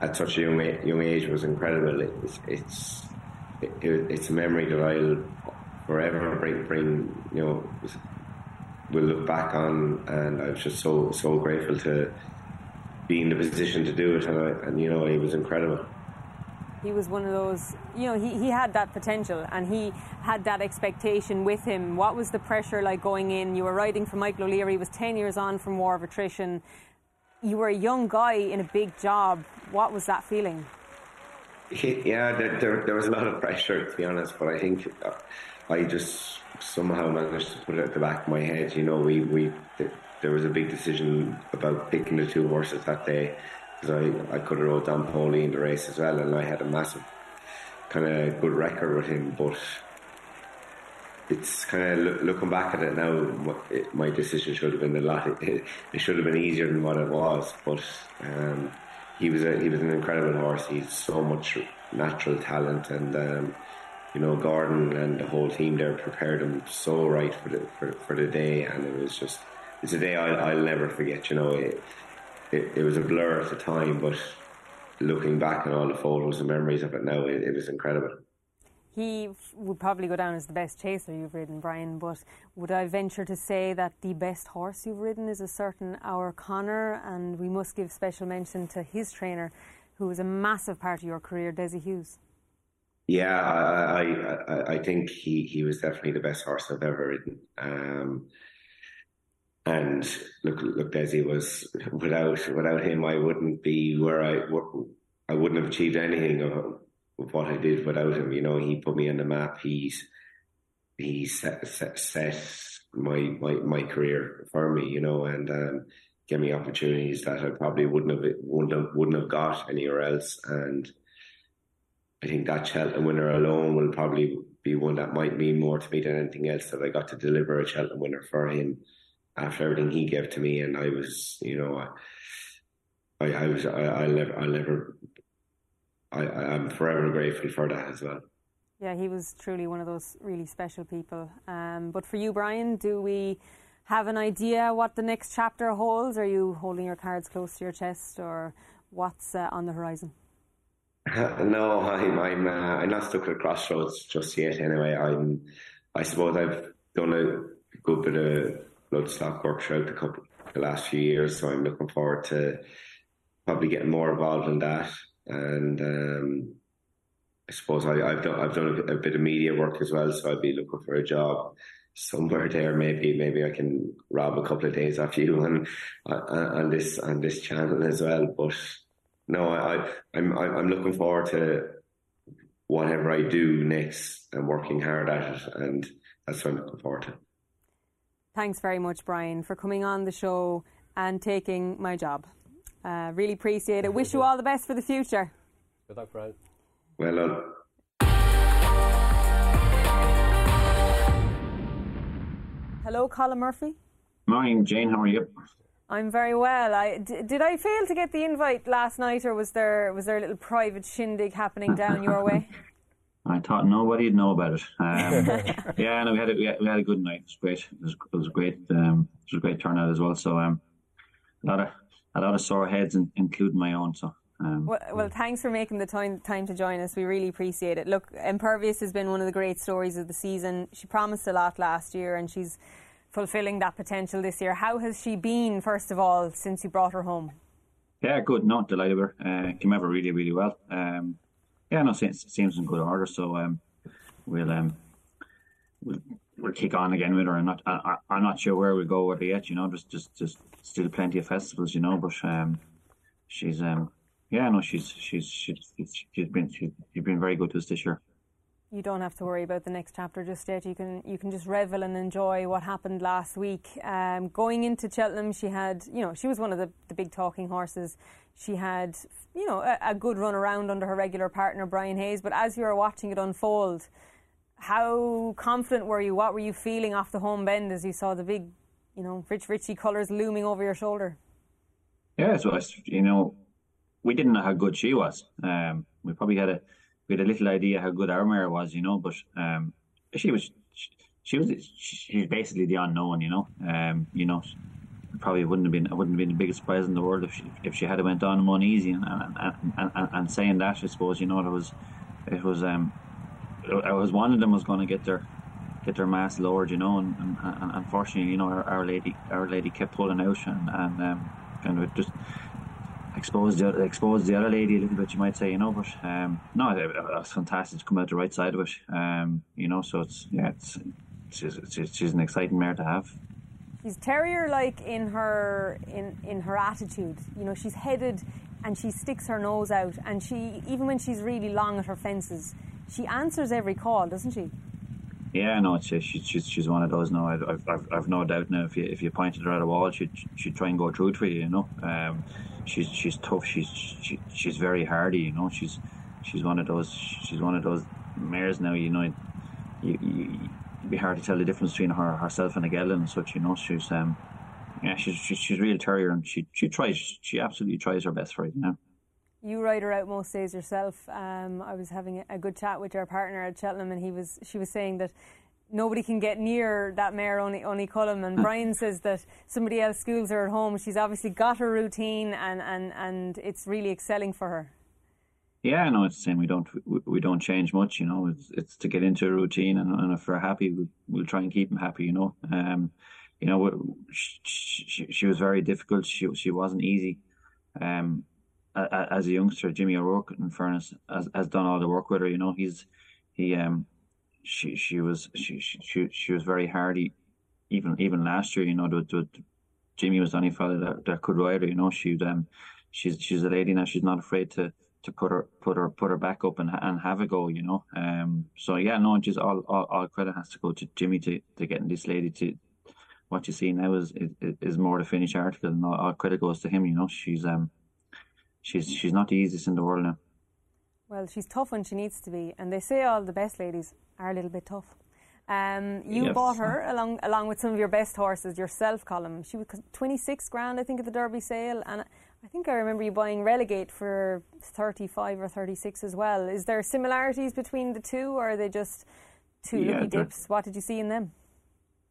at such a young young age was incredible. It's it's it, it's a memory that I'll forever bring bring. You know, will look back on, and I was just so so grateful to be in the position to do it, and, I, and you know, he was incredible. He was one of those, you know, he, he had that potential and he had that expectation with him. What was the pressure like going in? You were riding for Michael O'Leary, he was 10 years on from War of Attrition. you were a young guy in a big job. What was that feeling? Yeah, there, there, there was a lot of pressure, to be honest, but I think uh, I just somehow managed to put it at the back of my head. You know, we, we there was a big decision about picking the two horses that day because I, I could have rode Don Poli in the race as well, and I had a massive kind of good record with him, but it's kind of look, looking back at it now, it, my decision should have been a lot. It, it, should have been easier than what it was, but um, he was a, he was an incredible horse. He's so much natural talent, and um, you know Gordon and the whole team there prepared him so right for the for, for the day, and it was just it's a day I'll, I'll never forget. You know, it, it, it was a blur at the time, but looking back on all the photos and memories of it now, it, it was incredible. He would probably go down as the best chaser you've ridden, Bryan, but would I venture to say that the best horse you've ridden is a certain Our Conor, and we must give special mention to his trainer, who was a massive part of your career, Dessie Hughes. Yeah, I, I, I think he, he was definitely the best horse I've ever ridden. Um, and look, look, Dessie was without without him, I wouldn't be where I I wouldn't have achieved anything of what I did without him. You know, he put me on the map. He's he set, set, set my, my my career for me. You know, and um, gave me opportunities that I probably wouldn't have wouldn't have, wouldn't have got anywhere else. And I think that Cheltenham winner alone will probably be one that might mean more to me than anything else. That I got to deliver a Cheltenham winner for him after everything he gave to me, and I was, you know. I, I was I, I'll never I'll never I, I'm forever grateful for that as well. Yeah, he was truly one of those really special people. Um, but for you, Bryan, do we have an idea what the next chapter holds? Are you holding your cards close to your chest, or what's uh, on the horizon? no, I'm I'm, uh, I'm not stuck at crossroads just yet. Anyway, I'm I suppose I've done a good bit of bloodstock work throughout the couple the last few years, so I'm looking forward to probably getting more involved in that and um, I suppose I, have done I've done a, bit of media work as well, so I'd be looking for a job somewhere there. Maybe maybe I can rob a couple of days off you on on this on this channel as well. But no, I, I'm I'm looking forward to whatever I do next and working hard at it, and that's what I'm looking forward to. Thanks very much, Bryan, for coming on the show and taking my job. Uh, really appreciate it. Wish you all the best for the future. Good luck, Bryan. Well done. Hello, Colm Murphy. Morning, Jane. How are you? I'm very well. I, d- did I fail to get the invite last night, or was there was there a little private shindig happening down your way? I thought nobody'd know about it. Um, yeah, no, we had a, we had, we had a good night. It was great. It was, it was great. Um, it was a great turnout as well. So um, a lot of a lot of sore heads, including my own. So. Um, well, well, thanks for making the time time to join us. We really appreciate it. Look, Impervious has been one of the great stories of the season. She promised a lot last year, and she's fulfilling that potential this year. How has she been, first of all, since you brought her home? Yeah, good. Not delighted with her. Uh, came over really, really well. Um, yeah, no, seems, seems in good order. So um, we'll um, we'll we'll kick on again with her. I'm not I, am not sure where we go with her yet. You know, just just just still plenty of festivals. You know, but um, she's um yeah no she's she's she's she's been she's, she's been very good to us this year. You don't have to worry about the next chapter just yet. You can you can just revel and enjoy what happened last week. Um, going into Cheltenham, she had you know she was one of the, the big talking horses. She had you know a, a good run around under her regular partner Brian Hayes. But as you were watching it unfold, how confident were you? What were you feeling off the home bend as you saw the big, you know, Rich Ricci colours looming over your shoulder? Yeah, so you know, we didn't know how good she was. Um, we probably had a we had a little idea how good our mare was, you know, but um, she was she, she was she's basically the unknown, you know. Um, you know, probably wouldn't have been it wouldn't have been the biggest surprise in the world if she if she had went on one easy and and, and, and, and saying that, I suppose, you know, it was it was um I was one of them was going to get their get their mass lowered, you know, and, and, and unfortunately, you know, our, our, lady our lady kept pulling out and, and um, kind of just exposed the exposed the other lady a little bit, you might say, you know. But um, no, it, it, fantastic to come out the right side of it, um, you know. So it's yeah, it's she's, she's, an exciting mare to have. She's terrier-like in her in in her attitude. You know, she's headed and she sticks her nose out, and she even when she's really long at her fences, she answers every call, doesn't she? Yeah, no, she's she's she's one of those. No, I've I've, I've no doubt now. If you if you pointed her at a wall, she'd she'd try and go through it for you. You know, um, she's she's tough. She's she, she's very hardy. You know, she's she's one of those. She's one of those mares now. You know, you, you it'd be hard to tell the difference between her herself and a gelding and such. You know, she's um, yeah, she's she's, she's real terrier, and she she tries. She absolutely tries her best for it. You know. You ride her out most days yourself. Um, I was having a good chat with your partner at Cheltenham, and he was she was saying that nobody can get near that mare, only only Colm. And Brian says that somebody else schools her at home. She's obviously got her routine, and, and, and it's really excelling for her. Yeah, no, it's the same. We don't we don't change much, you know. It's it's to get into a routine, and, and if we're happy, we'll, we'll try and keep them happy, you know. Um, you know, she, she, she was very difficult. She she wasn't easy. Um, as a youngster, Jimmy O'Rourke, in fairness, has, has done all the work with her. You know, he's he um she she was she she she was very hardy, even even last year. You know, Jimmy was the only fellow that, that could ride her. You know, she'd um she's she's a lady now. She's not afraid to to put her put her put her back up and and have a go. You know, um. So yeah, no, just all all, all credit has to go to Jimmy to to getting this lady to. What you see now is is, is more the finished article, and all, all credit goes to him. You know, she's um she's she's not the easiest in the world now. Well, she's tough when she needs to be, and they say all the best ladies are a little bit tough. Um, you yes. bought her along along with some of your best horses yourself, Colm. She was 26 grand, I think, at the Derby sale, and I think I remember you buying Relegate for 35 or 36 as well. Is there similarities between the two, or are they just two yeah, lucky dips? What did you see in them?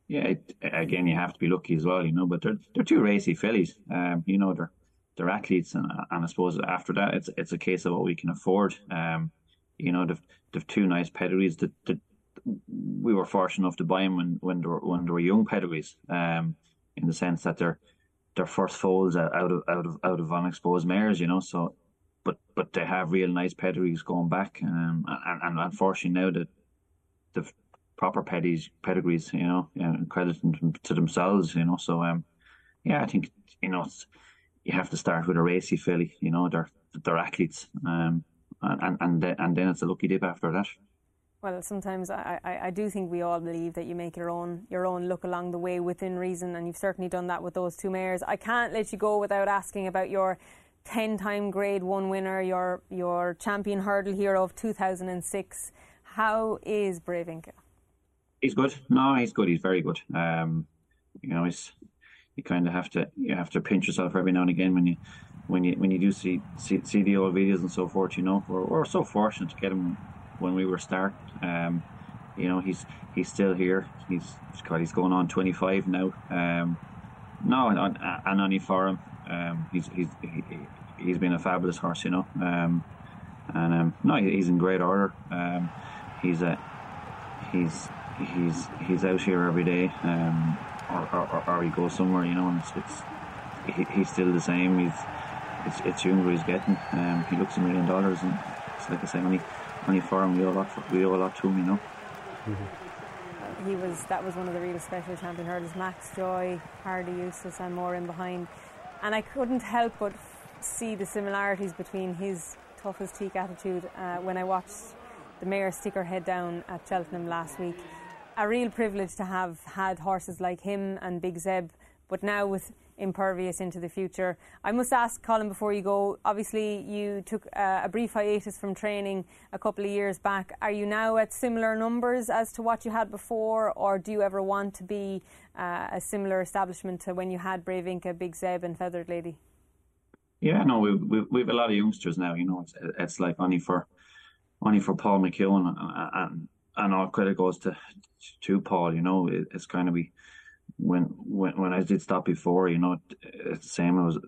Yeah, it, again, you have to be lucky as well, you know. But they're they're two racy fillies. Um, you know, they're they're athletes, and, and I suppose after that, it's it's a case of what we can afford. Um, you know, they've, they've two nice pedigrees. That, that we were fortunate enough to buy them when when they were when they were young pedigrees. Um, in the sense that they're their first foals out of out of out of unexposed mares. You know, so but but they have real nice pedigrees going back. Um, and, and unfortunately now that the proper pedigrees, pedigrees, you know, and crediting to themselves, you know. So um, yeah, I think you know you have to start with a racy filly. You know, they're they're athletes, um, and and and then it's a lucky dip after that. Well, sometimes I, I, I, do think we all believe that you make your own your own look along the way within reason, and you've certainly done that with those two mares. I can't let you go without asking about your ten-time Grade One winner, your your champion hurdle hero of 2006. How is Brave Inca? He's good. No, he's good. He's very good. Um, you know, he's you kind of have to you have to pinch yourself every now and again when you when you when you do see see, see the old videos and so forth. You know, we're, we're so fortunate to get him when we were start. Um, you know, he's he's still here. He's God, he's going on 25 now. Um, no, and, and only for him. Um, he's he's he, he's been a fabulous horse. You know, um, and um, no, he's in great order. Um, he's a he's he's he's out here every day. Um, or, or, or he goes somewhere, you know, and it's, it's he, he's still the same. He's it's it's younger he's getting. Um, he looks a million dollars, and it's like I say, only only for him we owe a lot. For, we owe a lot to him, you know. Mm-hmm. He was that was one of the real special champion hurdles. Macs Joy, Hardy Eustace, and more in behind, and I couldn't help but see the similarities between his tough as teak attitude uh, when I watched the mare stick her head down at Cheltenham last week a real privilege to have had horses like him and Big Zeb, but now with Impervious into the future. I must ask Colm, before you go. Obviously, you took uh, a brief hiatus from training a couple of years back. Are you now at similar numbers as to what you had before, or do you ever want to be uh, a similar establishment to when you had Brave Bravinka, Big Zeb, and Feathered Lady? Yeah, no, we we we have a lot of youngsters now. You know, it's, it's like only for only for Paul McEwen and, and and all credit goes to to Paul. You know, it, it's kind of be when when when I did stop before. You know, it's the same. It was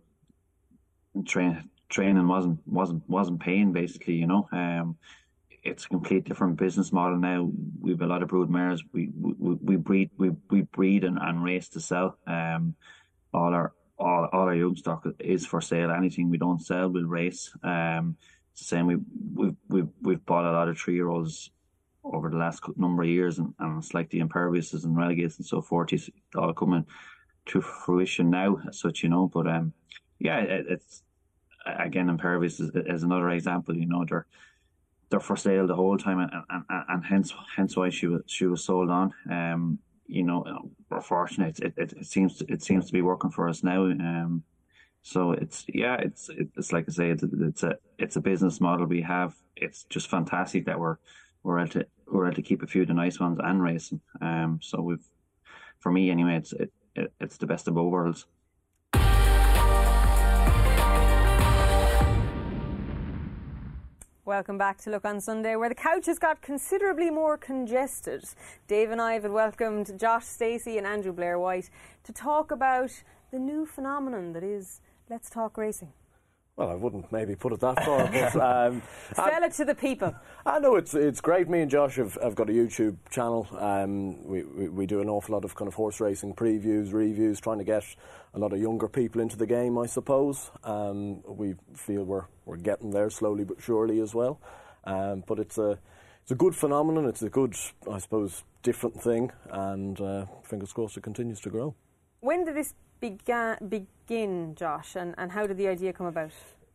train training wasn't wasn't wasn't paying basically. You know, um, it's a complete different business model now. We have a lot of brood mares. We we, we breed we, we breed and, and race to sell. Um, all our all, all our young stock is for sale. Anything we don't sell, we'll race. Um, same. We we've we've we've bought a lot of three year olds over the last number of years, and, and it's like the imperviouses and relegates and so forth. It's all coming to fruition now, as such, you know. But um, yeah, it, it's again, Impervious is, is another example. You know, they're they're for sale the whole time, and, and, and hence hence why she was she was sold on. Um, you know, we're fortunate. It, it, it seems to, it seems to be working for us now. Um, so it's yeah, it's it's like I say, it's, it's a it's a business model we have. It's just fantastic that we're we're able to we're able to keep a few of the nice ones and racing. Um, so we've for me anyway, it's it, it it's the best of both worlds. Welcome back to Luck on Sunday, where the couch has got considerably more congested. Dave and I have welcomed Josh Stacey and Andrew Blair White to talk about the new phenomenon that is Let's Talk Racing. Well, I wouldn't maybe put it that far, but um, sell it to the people. I know it's it's great. Me and Josh have, have got a YouTube channel. Um, we, we, we do an awful lot of kind of horse racing previews, reviews, trying to get a lot of younger people into the game. I suppose um, we feel we're we're getting there slowly but surely as well. Um, but it's a it's a good phenomenon. It's a good, I suppose, different thing, and uh, fingers crossed it continues to grow. When did this began, begin, Josh, and, and how did the idea come about?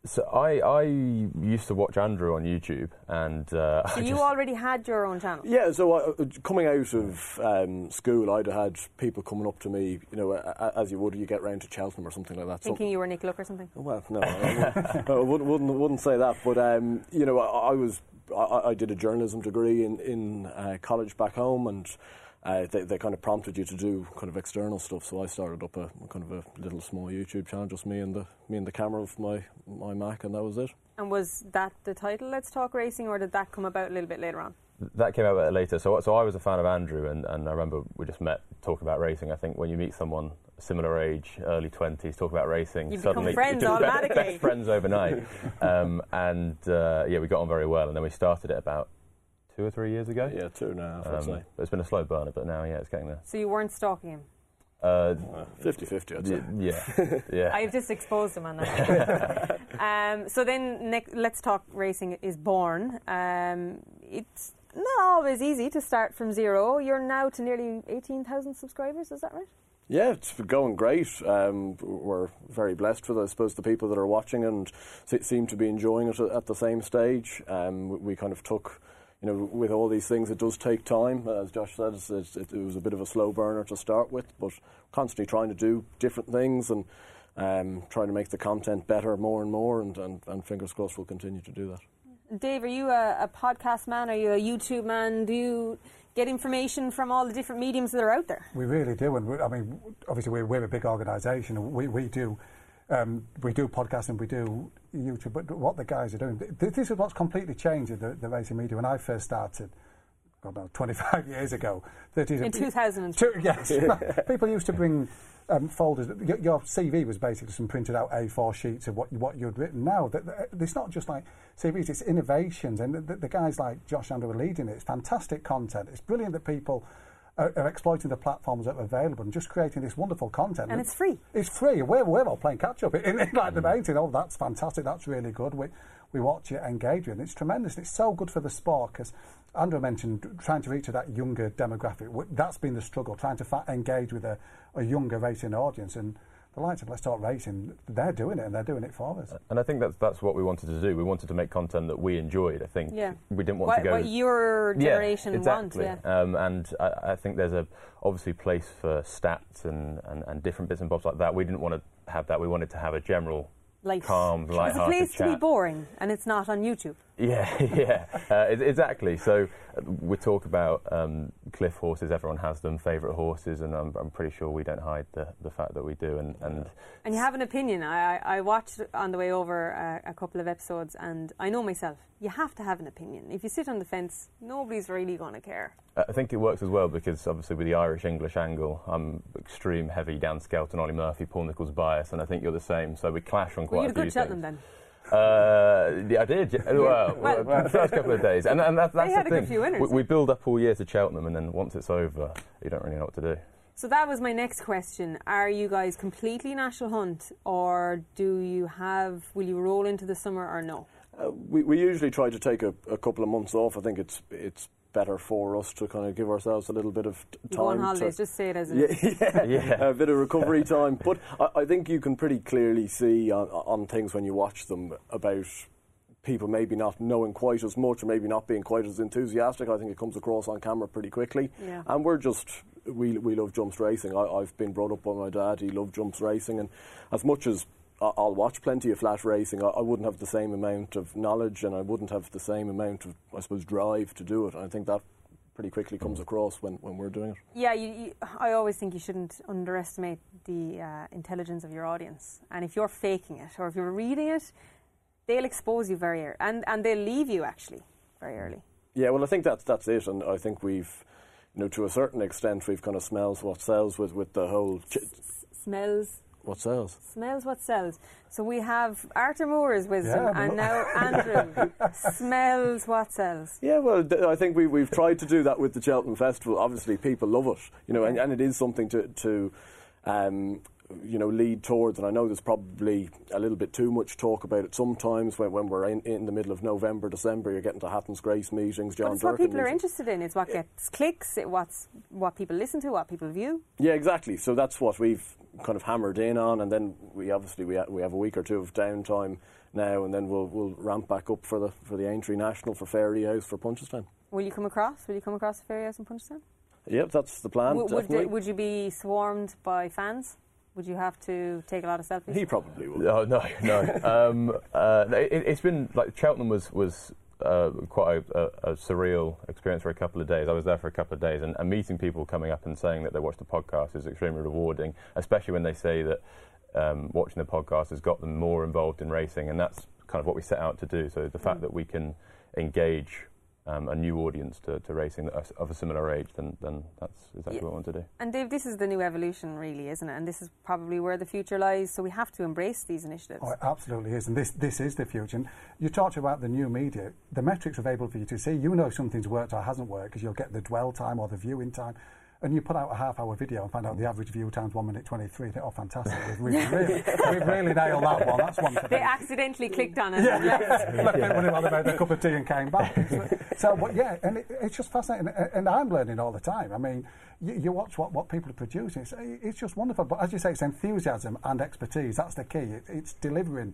So I, I used to watch Andrew on YouTube, and uh, so you just, already had your own channel. Yeah. So uh, coming out of um, school, I'd had people coming up to me, you know, as you would, you get round to Cheltenham or something like that. Thinking you were Nick Luck or something. Well, no, I, wouldn't, I wouldn't, wouldn't, wouldn't say that. But um, you know, I, I was I, I, did a journalism degree in in uh, college back home, and uh, they, they kind of prompted you to do kind of external stuff. So I started up a kind of a little small YouTube channel, just me and the me and the camera of my my Mac, and that was it. And was that the title, Let's Talk Racing, or did that come about a little bit later on? That came out later. So, so I was a fan of Andrew, and, and I remember we just met talking about racing. I think when you meet someone similar age, early twenties, talk about racing, you suddenly become friends automatically. Best friends overnight. um, and uh, yeah, we got on very well, and then we started it about two or three years ago. Yeah, two now. Um, I'd say. But it's been a slow burner, but now, yeah, it's getting there. So you weren't stalking him? Uh, 50-50, I'd say. Yeah, yeah. I've just exposed him on that. um, so then, Nick, Let's Talk Racing is born. Um, it's not always easy to start from zero. You're now to nearly 18,000 subscribers, is that right? Yeah, it's going great. Um, we're very blessed for, I suppose, the people that are watching and seem to be enjoying it at the same stage. Um, we kind of took you know, with all these things, it does take time. As Josh said, it, it, was a bit of a slow burner to start with, but constantly trying to do different things and um, trying to make the content better more and more, and, and, and fingers crossed we'll continue to do that. Dave, are you a, a, podcast man? Are you a YouTube man? Do you get information from all the different mediums that are out there? We really do, and we, I mean, obviously we're, we're a big organisation, and we, we do um, we do podcasting, we do YouTube, but what the guys are doing, this is what's completely changed the, the racing media. When I first started, God knows, 25 years ago, 30 in 2002. Yes, people used to bring um, folders. Your, your, CV was basically some printed out A4 sheets of what what you'd written. Now, it's not just like CVs; it's innovations, and the, the guys like Josh Andrew are leading it. It's fantastic content. It's brilliant that people are, are, exploiting the platforms that are available and just creating this wonderful content. And it's free. It's free. We're, we're all playing catch up. In, in, like mm. debating, oh, that's fantastic, that's really good. We, we watch it, engage with it. It's tremendous. It's so good for the sport because Andrew mentioned trying to reach to that younger demographic. That's been the struggle, trying to fa- engage with a, a younger racing audience. And the likes of Let's Talk Racing, they're doing it and they're doing it for us. And I think that's that's what we wanted to do. We wanted to make content that we enjoyed. I think yeah. we didn't want what, to go. What your generation yeah, exactly. wants. Yeah. Um, and I, I, think there's a obviously place for stats and, and, and different bits and bobs like that. We didn't want to have that. We wanted to have a general light. calm, light-hearted It's a place chat. to be boring, and it's not on YouTube. Yeah, yeah, uh, exactly. So uh, we talk about um, cliff horses. Everyone has them, favourite horses, and I'm, I'm, pretty sure we don't hide the, the fact that we do. And and, and you have an opinion. I, I watched on the way over uh, a couple of episodes, and I know myself. You have to have an opinion. If you sit on the fence, nobody's really going to care. I think it works as well because obviously with the Irish English angle, I'm extreme heavy Dan Skelton, Olly Murphy, Paul Nicholls bias, and I think you're the same. So we clash on quite well, a few good Cheltenham then. Uh, yeah, I did. Yeah. Well, well, well, the first couple of days, and, and that, that's they had the thing. A good few winners. We, we, build up all year to Cheltenham, and then once it's over, you don't really know what to do. So that was my next question. Are you guys completely national hunt, or do you have? Will you roll into the summer or no? Uh, we, we usually try to take a, a, couple of months off. I think it's it's better for us to kind of give ourselves a little bit of t- You go time. holidays, to, just say it as it is. yeah, yeah, Yeah. a bit of recovery time. But I, I think you can pretty clearly see on, on things when you watch them about people maybe not knowing quite as much or maybe not being quite as enthusiastic. I think it comes across on camera pretty quickly. Yeah. And we're just, we, we love jumps racing. I, I've been brought up by my dad, he loved jumps racing. And as much as I- I'll watch plenty of flat racing, I, wouldn't have the same amount of knowledge and I wouldn't have the same amount of, I suppose, drive to do it. And I think that pretty quickly comes across when, when we're doing it. Yeah, you, you, I always think you shouldn't underestimate the uh, intelligence of your audience. And if you're faking it or if you're reading it, they'll expose you very early. And, and they'll leave you, actually, very early. Yeah, well, I think that's that's it, and I think we've, you know, to a certain extent, we've kind of smells what sells with with the whole ch- Smells. What sells. Smells what sells. So we have Arthur Moore's wisdom Yeah, and now Andrew smells what sells. Yeah, well, th- I think we we've tried to do that with the Cheltenham Festival. Obviously, people love it, you know, and, and it is something to to. Um, you know, lead towards, and I know there's probably a little bit too much talk about it sometimes when, when we're in, in the middle of November, December, you're getting to Hatton's Grace meetings, John But it's what people are interested in. It's what gets clicks. It what's what people listen to, what people view. Yeah, exactly. So that's what we've kind of hammered in on, and then we obviously we, ha- we have a week or two of downtime now, and then we'll we'll ramp back up for the for the Aintree National for Fairyhouse for Punchestown. Will you come across? Will you come across the Fairyhouse in Punchestown? Yep, that's the plan. W- would, definitely. would you be swarmed by fans? Would you have to take a lot of selfies? he probably will. Oh no, no. um, uh, it, it's been like Cheltenham was was uh, quite a, a, a surreal experience for a couple of days. I was there for a couple of days, and, and meeting people coming up and saying that they watched the podcast is extremely rewarding, especially when they say that um, watching the podcast has got them more involved in racing, and that's kind of what we set out to do. So the fact that we can engage. Um, a new audience to, to racing that of a similar age, then, then that's exactly Yeah. what we want to do. And Dave, this is the new evolution, really, isn't it? And this is probably where the future lies. So we have to embrace these initiatives. Oh, it absolutely is, and this this is the future. And you talked about the new media. The metrics available for you to see. You know something's worked or hasn't worked because you'll get the dwell time or the viewing time. And you put out a half-hour video and find out the average view time's one minute twenty-three. Think, oh, fantastic! We've really, really, we've really nailed that one. That's one for They accidentally clicked on it. Yeah, and left. yeah. Left it when he had a cup of tea and came back. so, but yeah, and it, it's just fascinating. And- And I'm learning all the time. I mean, you, you watch what, what people are producing. It's, it's just wonderful. But as you say, it's enthusiasm and expertise. That's the key. It, it's delivering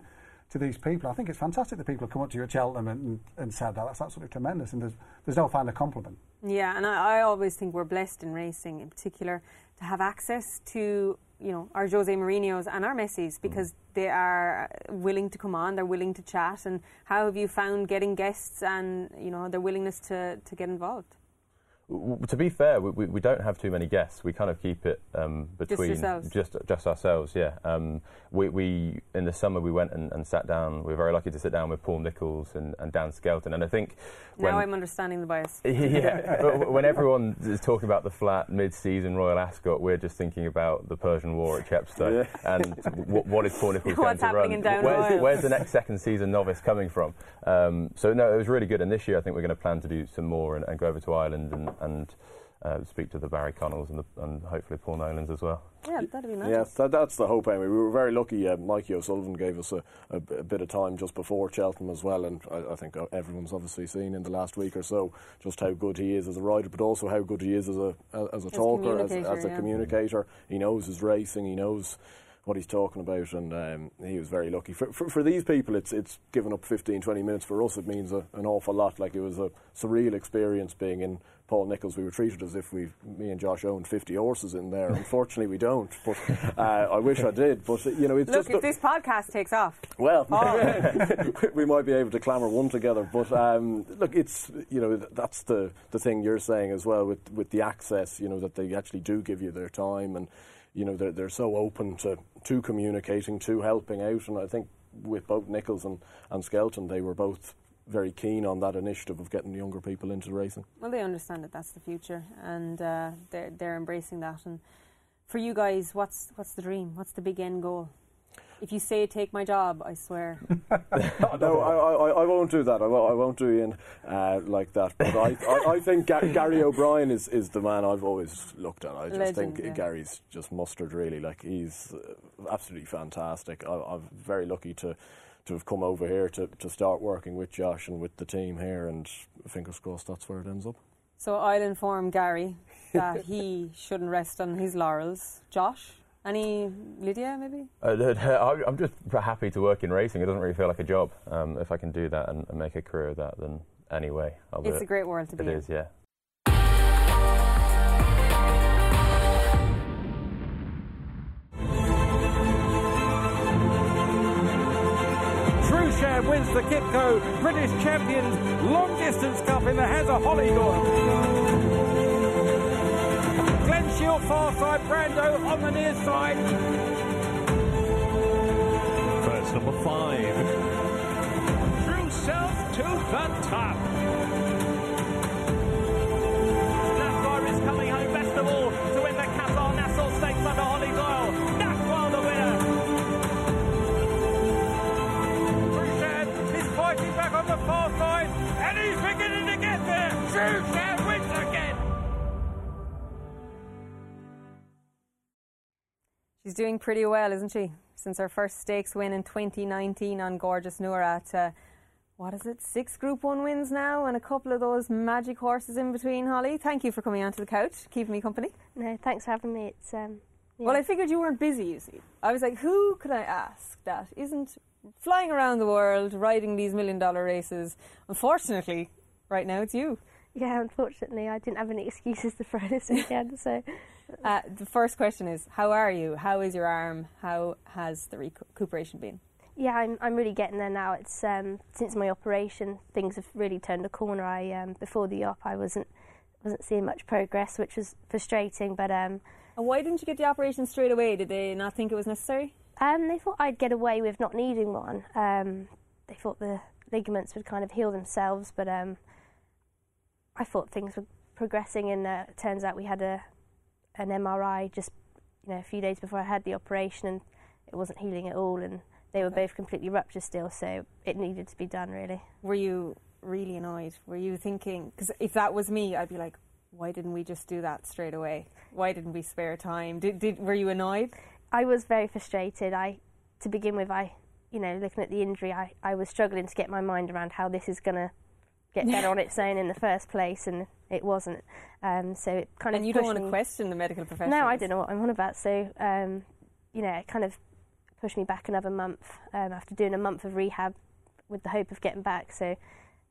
to these people. I think it's fantastic that people have come up to you at Cheltenham and, and, and said that. That's absolutely tremendous. And there's, there's no finer compliment. Yeah, and I, I always think we're blessed in racing, in particular, to have access to you know our Jose Mourinho's and our Messi's mm. because they are uh, willing to come on, they're willing to chat. And how have you found getting guests and you know their willingness to, to get involved? W- To be fair, we, we, we don't have too many guests. We kind of keep it um, between yourselves? just just ourselves. Yeah. Um, we, we in the summer we went and, and sat down. We were very lucky to sit down with Paul Nicholls and, and Dan Skelton. And I think when now I'm understanding the bias. yeah, when everyone is talking about the flat mid-season Royal Ascot, we're just thinking about the Persian War at Chepstow and w- what is Paul Nicholls going to run? in Down where's, Royal? where's the next second season novice coming from? Um, so no, it was really good. And this year, I think we're going to plan to do some more and, and go over to Ireland and, and uh, speak to the Barry Connells and, the, and hopefully Paul Nolans as well. Yeah, that'd be nice. Yeah, that, that's the hope anyway. We were very lucky. Uh, Mikey O'Sullivan gave us a bit of time just before Cheltenham as well, and I, I think uh, everyone's obviously seen in the last week or so just how good he is as a rider, but also how good he is as a as a talker, as, as a yeah. communicator. He knows his racing. He knows what he's talking about, and um, he was very lucky. For, for, for these people, it's it's given up 15, 20 minutes. For us, it means a, an awful lot. Like it was a surreal experience being in Paul Nicholls. We were treated as if we, me and Josh, owned 50 horses in there. Unfortunately, we don't. But uh, I wish I did. But you know, it's Look, if this podcast takes off, well, Oh. we might be able to clamour one together. But um, look, it's you know that's the the thing you're saying as well with with the access. You know that they actually do give you their time, and you know they're they're so open to to communicating, to helping out. And I think with both Nicholls and and Skelton, they were both very keen on that initiative of getting younger people into racing. well, they understand that that's the future, and uh, they're they're embracing that. And for you guys, what's what's the dream? What's the big end goal? If you say take my job, I swear. No, I, I, I won't do that. I won't, I won't do Ian uh, like that. But I, I, I think Ga- Gary O'Brien is, is the man I've always looked at. I just Legend, think yeah. Gary's just mustard, really. Like, he's uh, absolutely fantastic. I, I'm very lucky to, to have come over here to, to start working with Josh and with the team here, and fingers crossed that's where it ends up. So I'll inform Gary that he shouldn't rest on his laurels. Josh, any Lydia maybe? Uh, I'm just happy to work in racing. It doesn't really feel like a job. Um, if I can do that and, and, make a career of that, then anyway, I'll do it's it. a great world to it be in. It is, yeah. Trueshan wins the QIPCO British Champions Long Distance Cup in the hands of Hollie Glen far side, Brando on the near side. First number five. Trueshan to the top. Nashwa is coming home best of all to win the Qatar Nassau Stakes under Hollie Doyle. Nashwa the winner. Trueshan is fighting back on the far side and he's beginning to get there. Trueshan She's doing pretty well, isn't she? Since her first stakes win in 2019 on Gorgeous Noura to, what is it, six Group 1 wins now and a couple of those magic horses in between, Hollie. Thank you for coming onto the couch, keeping me company. No, thanks for having me. It's um, yeah. Well, I figured you weren't busy, you see. I was like, who could I ask that isn't flying around the world, riding these million dollar races? Unfortunately, right now it's you. Yeah, unfortunately, I didn't have any excuses to throw this weekend, so Uh, the first question is, how are you? How is your arm? How has the recuperation been? yeah, I'm I'm really getting there now. It's um, since my operation, things have really turned a corner. I um, before the op, I wasn't wasn't seeing much progress, which was frustrating. But um, And why didn't you get the operation straight away? Did they not think it was necessary? um, they thought I'd get away with not needing one. Um, they thought the ligaments would kind of heal themselves, but um, I thought things were progressing, and uh, it turns out we had a an MRI just you know a few days before I had the operation, and it wasn't healing at all, and they were both completely ruptured still, so it needed to be done really. Were you really annoyed? Were you thinking? Because if that was me, I'd be like, why didn't we just do that straight away? Why didn't we spare time? Did, did were you annoyed? I was very frustrated. I, to begin with, I, you know, looking at the injury, I, I was struggling to get my mind around how this is going to get better on its own in the first place, and it wasn't. Um, so it kind And of you don't want to question the medical professionals. No, I don't know what I'm on about. So, um, you know, it kind of pushed me back another month um, after doing a month of rehab with the hope of getting back. So,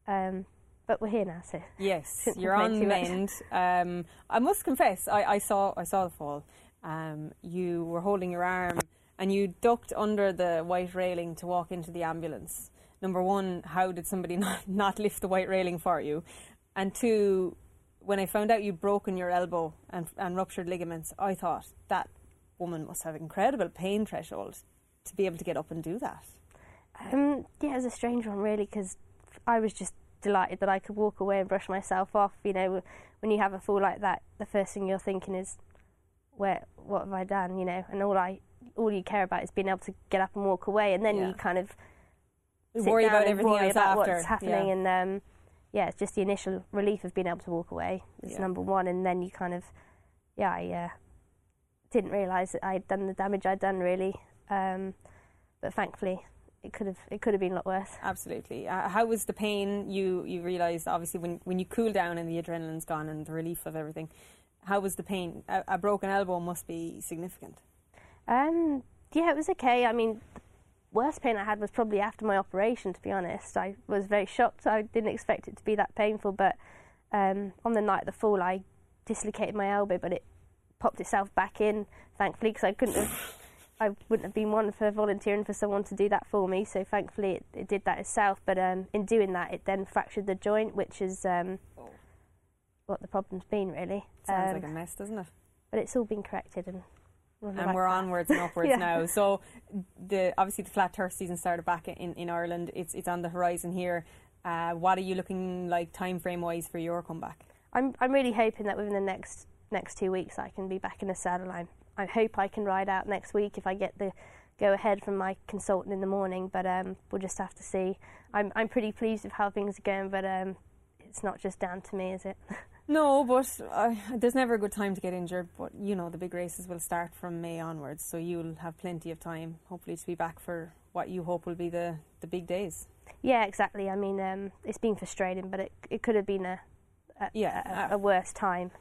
um, but we're here now. So Yes, you're on the mend. Um, I must confess, I, I saw I saw the fall. Um, you were holding your arm and you ducked under the white railing to walk into the ambulance. Number one, how did somebody not, not lift the white railing for you? And two, when I found out you'd broken your elbow and, and ruptured ligaments, I thought that woman must have incredible pain threshold to be able to get up and do that. Um, yeah, it was a strange one, really, because I was just delighted that I could walk away and brush myself off. You know, when you have a fall like that, the first thing you're thinking is, "Where? What have I done?" You know, and all I, all you care about is being able to get up and walk away, and then Yeah. you kind of Worry about everything worry else about after, what's happening, yeah. and um, yeah, it's just the initial relief of being able to walk away is Yeah. number one, and then you kind of, yeah, I uh, didn't realise that I'd done the damage I'd done really, um, but thankfully it could have it could have been a lot worse. Absolutely. Uh, how was the pain? You you realised obviously when when you cool down and the adrenaline's gone and the relief of everything. How was the pain? A, a broken elbow must be significant. Um, yeah, it was okay. I mean, worst pain I had was probably after my operation. To be honest, I was very shocked. I didn't expect it to be that painful. But um, on the night of the fall, I dislocated my elbow, but it popped itself back in. Thankfully, because I couldn't have. I wouldn't have been one for volunteering for someone to do that for me. So thankfully, it, it did that itself. But um, in doing that, it then fractured the joint, which is um, what the problem's been really. Sounds Um, like a mess, doesn't it? But it's all been corrected and. And we're onwards and upwards Yeah. now. So the obviously the flat turf season started back in, in Ireland. It's it's on the horizon here. Uh, what are you looking like time frame wise for your comeback? I'm I'm really hoping that within the next next two weeks I can be back in the saddle. I I hope I can ride out next week if I get the go ahead from my consultant in the morning. But um, we'll just have to see. I'm I'm pretty pleased with how things are going, but um, it's not just down to me, is it? No, but uh, there's never a good time to get injured. But you know, the big races will start from May onwards, so you'll have plenty of time, hopefully, to be back for what you hope will be the, the big days. yeah, exactly. I mean, um, it's been frustrating, but it it could have been a a, Yeah. a, a worse time.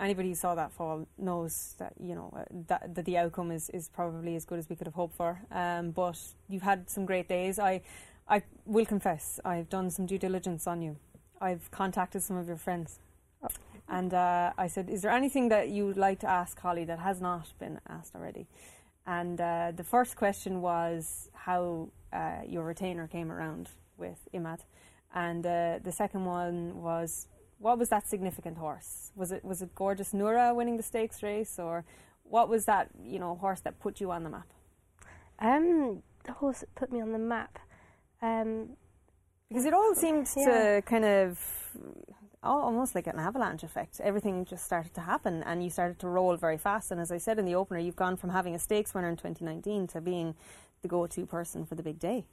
Anybody who saw that fall knows that you know uh, that, that the outcome is, is probably as good as we could have hoped for. Um, but you've had some great days. I I will confess I've done some due diligence on you. I've contacted some of your friends, and uh, I said, "Is there anything that you would like to ask Hollie that has not been asked already?" And uh, the first question was how uh, your retainer came around with Imad, and uh, the second one was what was that significant horse? Was it was it Gorgeous Noura winning the stakes race, or what was that you know horse that put you on the map? Um, the horse that put me on the map. Um, Because it all seemed Yeah. to kind of almost like an avalanche effect. Everything just started to happen, and you started to roll very fast. And as I said in the opener, you've gone from having a stakes winner in 2019 to being the go-to person for the big day.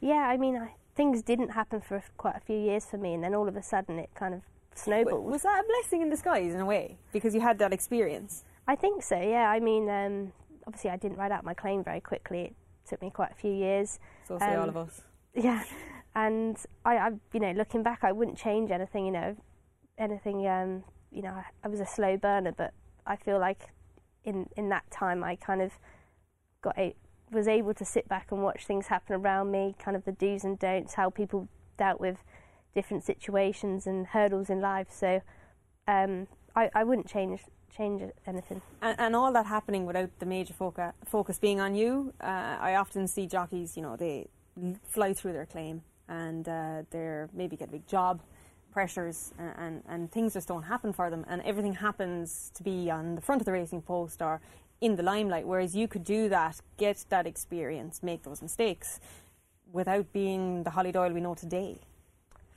yeah, I mean, I, things didn't happen for quite a few years for me, and then all of a sudden it kind of snowballed. Was that a blessing in disguise in a way because you had that experience? I think so. Yeah. I mean, um, obviously, I didn't write out my claim very quickly. It took me quite a few years. So say all Um, of us. Yeah, and I, I, you know, looking back, I wouldn't change anything. You know, anything. Um, you know, I, was a slow burner, but I feel like in in that time, I kind of got a was able to sit back and watch things happen around me, kind of the do's and don'ts, how people dealt with different situations and hurdles in life. So, um, I, I wouldn't change change anything. And, and all that happening without the major foca- focus being on you, uh, I often see jockeys, you know, they fly through their claim and uh, they're maybe get a big job, pressures, and, and, and things just don't happen for them. And everything happens to be on the front of the racing post or in the limelight. Whereas you could do that, get that experience, make those mistakes without being the Hollie Doyle we know today.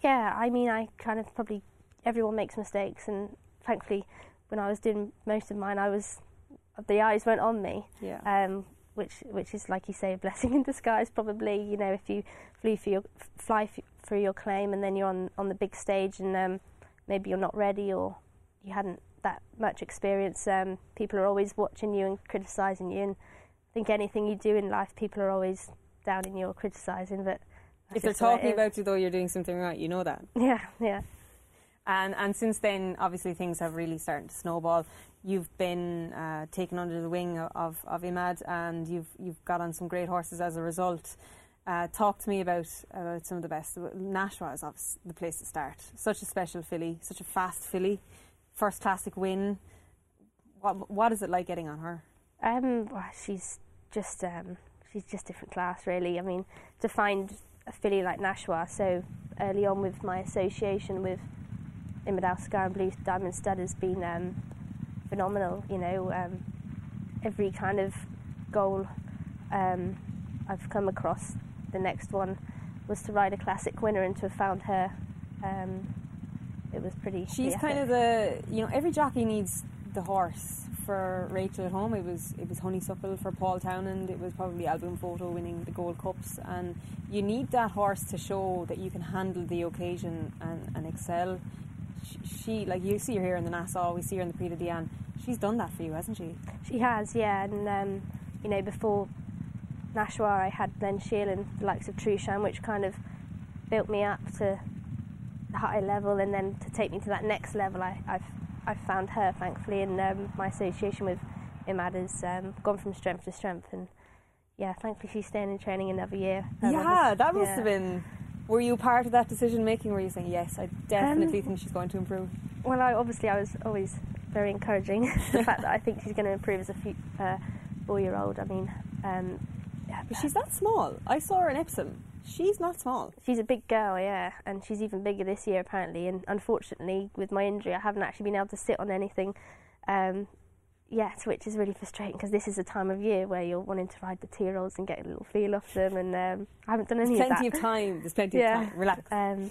Yeah, I mean, I kind of probably everyone makes mistakes, and thankfully, when I was doing most of mine, I was the eyes weren't on me. Yeah. Um, which which is like you say, a blessing in disguise. Probably, you know, if you flew for your fly your claim, and then you're on on the big stage, and um, maybe you're not ready or you hadn't that much experience. Um, people are always watching you and criticising you, and I think anything you do in life, people are always downing you or criticising. But If they're just the way it talking about you though, you're doing something right. You know that. yeah, yeah. And and since then, obviously things have really started to snowball. You've been uh, taken under the wing of of Imad, and you've you've got on some great horses as a result. Uh, talk to me about about some of the best. Nashwa is obviously the place to start. Such a special filly, such a fast filly, first classic win. What what is it like getting on her? Um, well, she's just um, she's just different class, really. I mean, to find a filly like Nashwa so early on with my association with Imad Al Sagar and Blue Diamond Stud has been um, phenomenal. You know, um, every kind of goal um, I've come across, the next one was to ride a classic winner and to have found her. Um, it was pretty. She's pretty kind of the you know every jockey needs the horse. For Rachael Blackmore, it was it was Honeysuckle. For Paul Townend, it was probably Al Boum Photo winning the Gold Cups. And you need that horse to show that you can handle the occasion and, and excel. She, she like you see her here in the Nassau, we see her in the Prix de Diane. She's done that for you, hasn't she? She has, yeah, and um, you know before Nashwa, I had Shiel and the likes of Trueshan, which kind of built me up to the high level, and then to take me to that next level, I, I've I've found her, thankfully, and um, my association with Imad has um, gone from strength to strength, and yeah, thankfully she's staying in training another year. Um, yeah, that must yeah. have been. Were you part of that decision making? Were you saying yes? I definitely think she's going to improve. Well, I, obviously, I was always very encouraging. the fact that I think she's going to improve as a few, uh, four-year-old. I mean, um, yeah, But she's not small. I saw her in Epsom. She's not small. She's a big girl, yeah, and she's even bigger this year apparently. And unfortunately, with my injury, I haven't actually been able to sit on anything um, yet, which is really frustrating because this is a time of year where you're wanting to ride the two-year-olds and get a little feel off them, and um, I haven't done any There's of plenty of time. There's plenty yeah. of time. Relax. Um,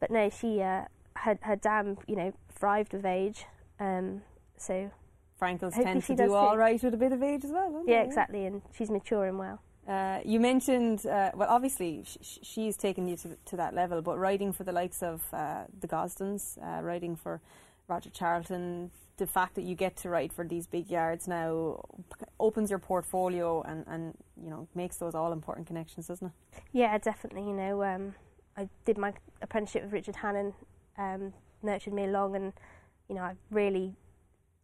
but no, she uh, her her dam, you know, thrived with age. Um, so Frankels hopefully tend to do all too. right with a bit of age as well. Yeah, they? exactly, and she's maturing well. Uh, you mentioned, uh, well, obviously sh- sh- she's taken you to, to that level, but riding for the likes of uh, the Gosdens, uh, riding for Roger Charlton, the fact that you get to ride for these big yards now p- opens your portfolio and, and you know makes those all important connections, doesn't it? Yeah, definitely. You know, um, I did my apprenticeship with Richard Hannon um, nurtured me along, and you know I really,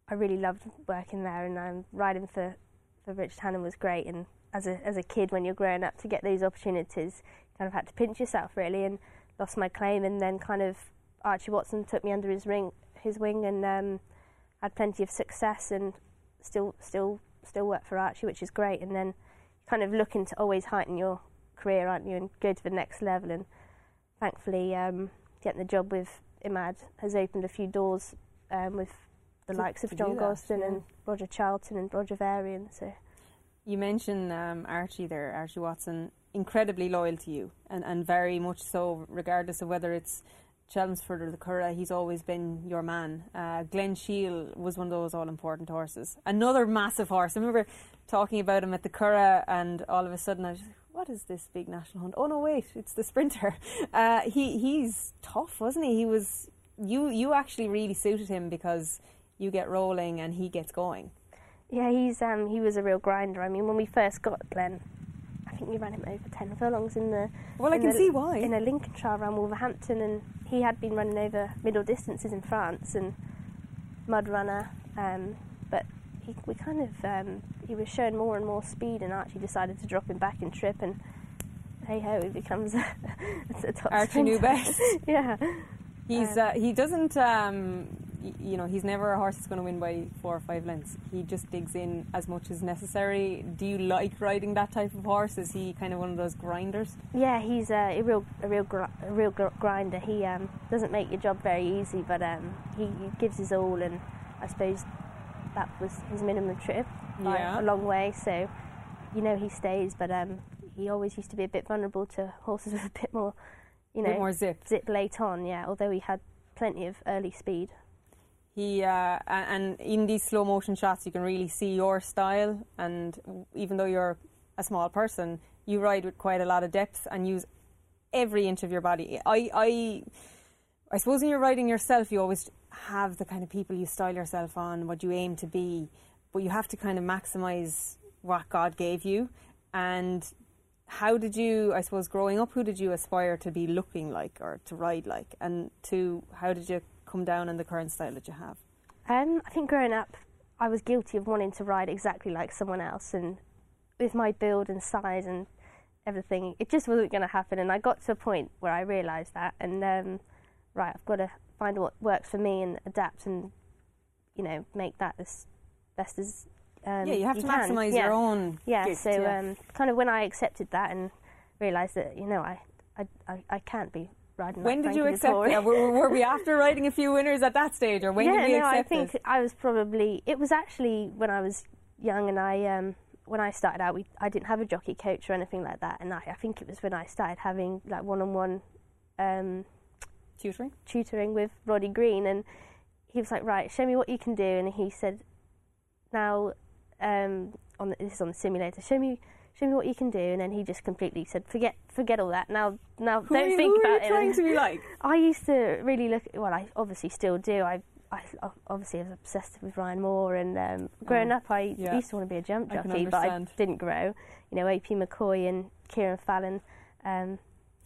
I really loved working there, and um, riding for for Richard Hannon was great. And as a as a kid, when you're growing up, to get those opportunities, you kind of had to pinch yourself really, and lost my claim, and then kind of Archie Watson took me under his ring, his wing, and um, had plenty of success, and still still still work for Archie, which is great. And then kind of looking to always heighten your career, aren't you, and go to the next level. And thankfully, um, getting the job with Imad has opened a few doors um, with the To- likes of to John do Gosden yeah. and Roger Charlton and Roger Varian. So You mentioned um, Archie there, Archie Watson, incredibly loyal to you, and, and very much so, regardless of whether it's Chelmsford or the Curragh, he's always been your man. Uh, Glen Shiel was one of those all important horses. Another massive horse. I remember talking about him at the Curragh, and all of a sudden I was what is this big national hunt? Oh no, wait, it's the sprinter. Uh, he he's tough, wasn't he? He was you you actually really suited him because you get rolling and he gets going. yeah, he's um, he was a real grinder. I mean, when we first got Glen, I think we ran him over ten furlongs in the. Well, I can the- see why. In a Lincolnshire around Wolverhampton, and he had been running over middle distances in France and mud runner, um, but he, we kind of um, he was showing more and more speed, and Archie decided to drop him back in trip, and hey ho, he becomes a, a top Archie knew sprinter. best. yeah, He's Um, uh, he doesn't um, you know he's never a horse that's going to win by four or five lengths. He just digs in as much as necessary. Do you like riding that type of horse? Is he kind of one of those grinders? Yeah, he's a, a real, a real, gr- a real gr- grinder. He um, doesn't make your job very easy, but um, he, he gives his all, and I suppose that was his minimum trip by Yeah. a long way. So, you know, he stays, but um, he always used to be a bit vulnerable to horses with a bit more, you know, more zip. zip late on. Yeah, although he had plenty of early speed. He uh, and in these slow motion shots, you can really see your style. And even though you're a small person, you ride with quite a lot of depth and use every inch of your body. I, I, I suppose when you're riding yourself, you always have the kind of people you style yourself on, what you aim to be, but you have to kind of maximize what God gave you. And how did you, I suppose, growing up, who did you aspire to be looking like or to ride like? And to how did you come down in the current style that you have? Um, I think growing up, I was guilty of wanting to ride exactly like someone else, and with my build and size and everything, it just wasn't going to happen. And I got to a point where I realised that, and um, right, I've got to find what works for me and adapt, and you know, make that as best as um, Yeah, you have to can. maximise Yeah. your own Yeah, gift, so yeah. Um, kind of when I accepted that and realised that you know I, I, I, I can't be riding. When did you accept it? Were, were we after riding a few winners at that stage, or when yeah, did we no, accept I think it? I was probably. It was actually when I was young, and I um, when I started out, we I didn't have a jockey coach or anything like that, and I, I think it was when I started having like one-on-one um, tutoring tutoring with Rodi Greene, and he was like, "Right, show me what you can do," and he said, "Now, um, on the, this is on the simulator. Show me." Show me what you can do, and then he just completely said, "Forget, forget all that. Now, now, Who don't you- think who are you about it." trying to be like? I used to really look. Well, I obviously still do. I, I obviously was obsessed with Ryan Moore, and um, growing Oh, up, I yeah. used to want to be a jump I jockey, but I didn't grow. You know, AP McCoy and Kieran Fallon. Um,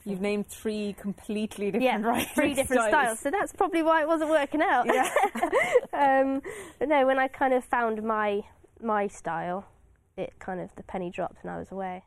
You've named three completely different yeah, three different styles. So that's probably why it wasn't working out. Yeah. um, but no, when I kind of found my my style, it kind of the penny dropped and I was away.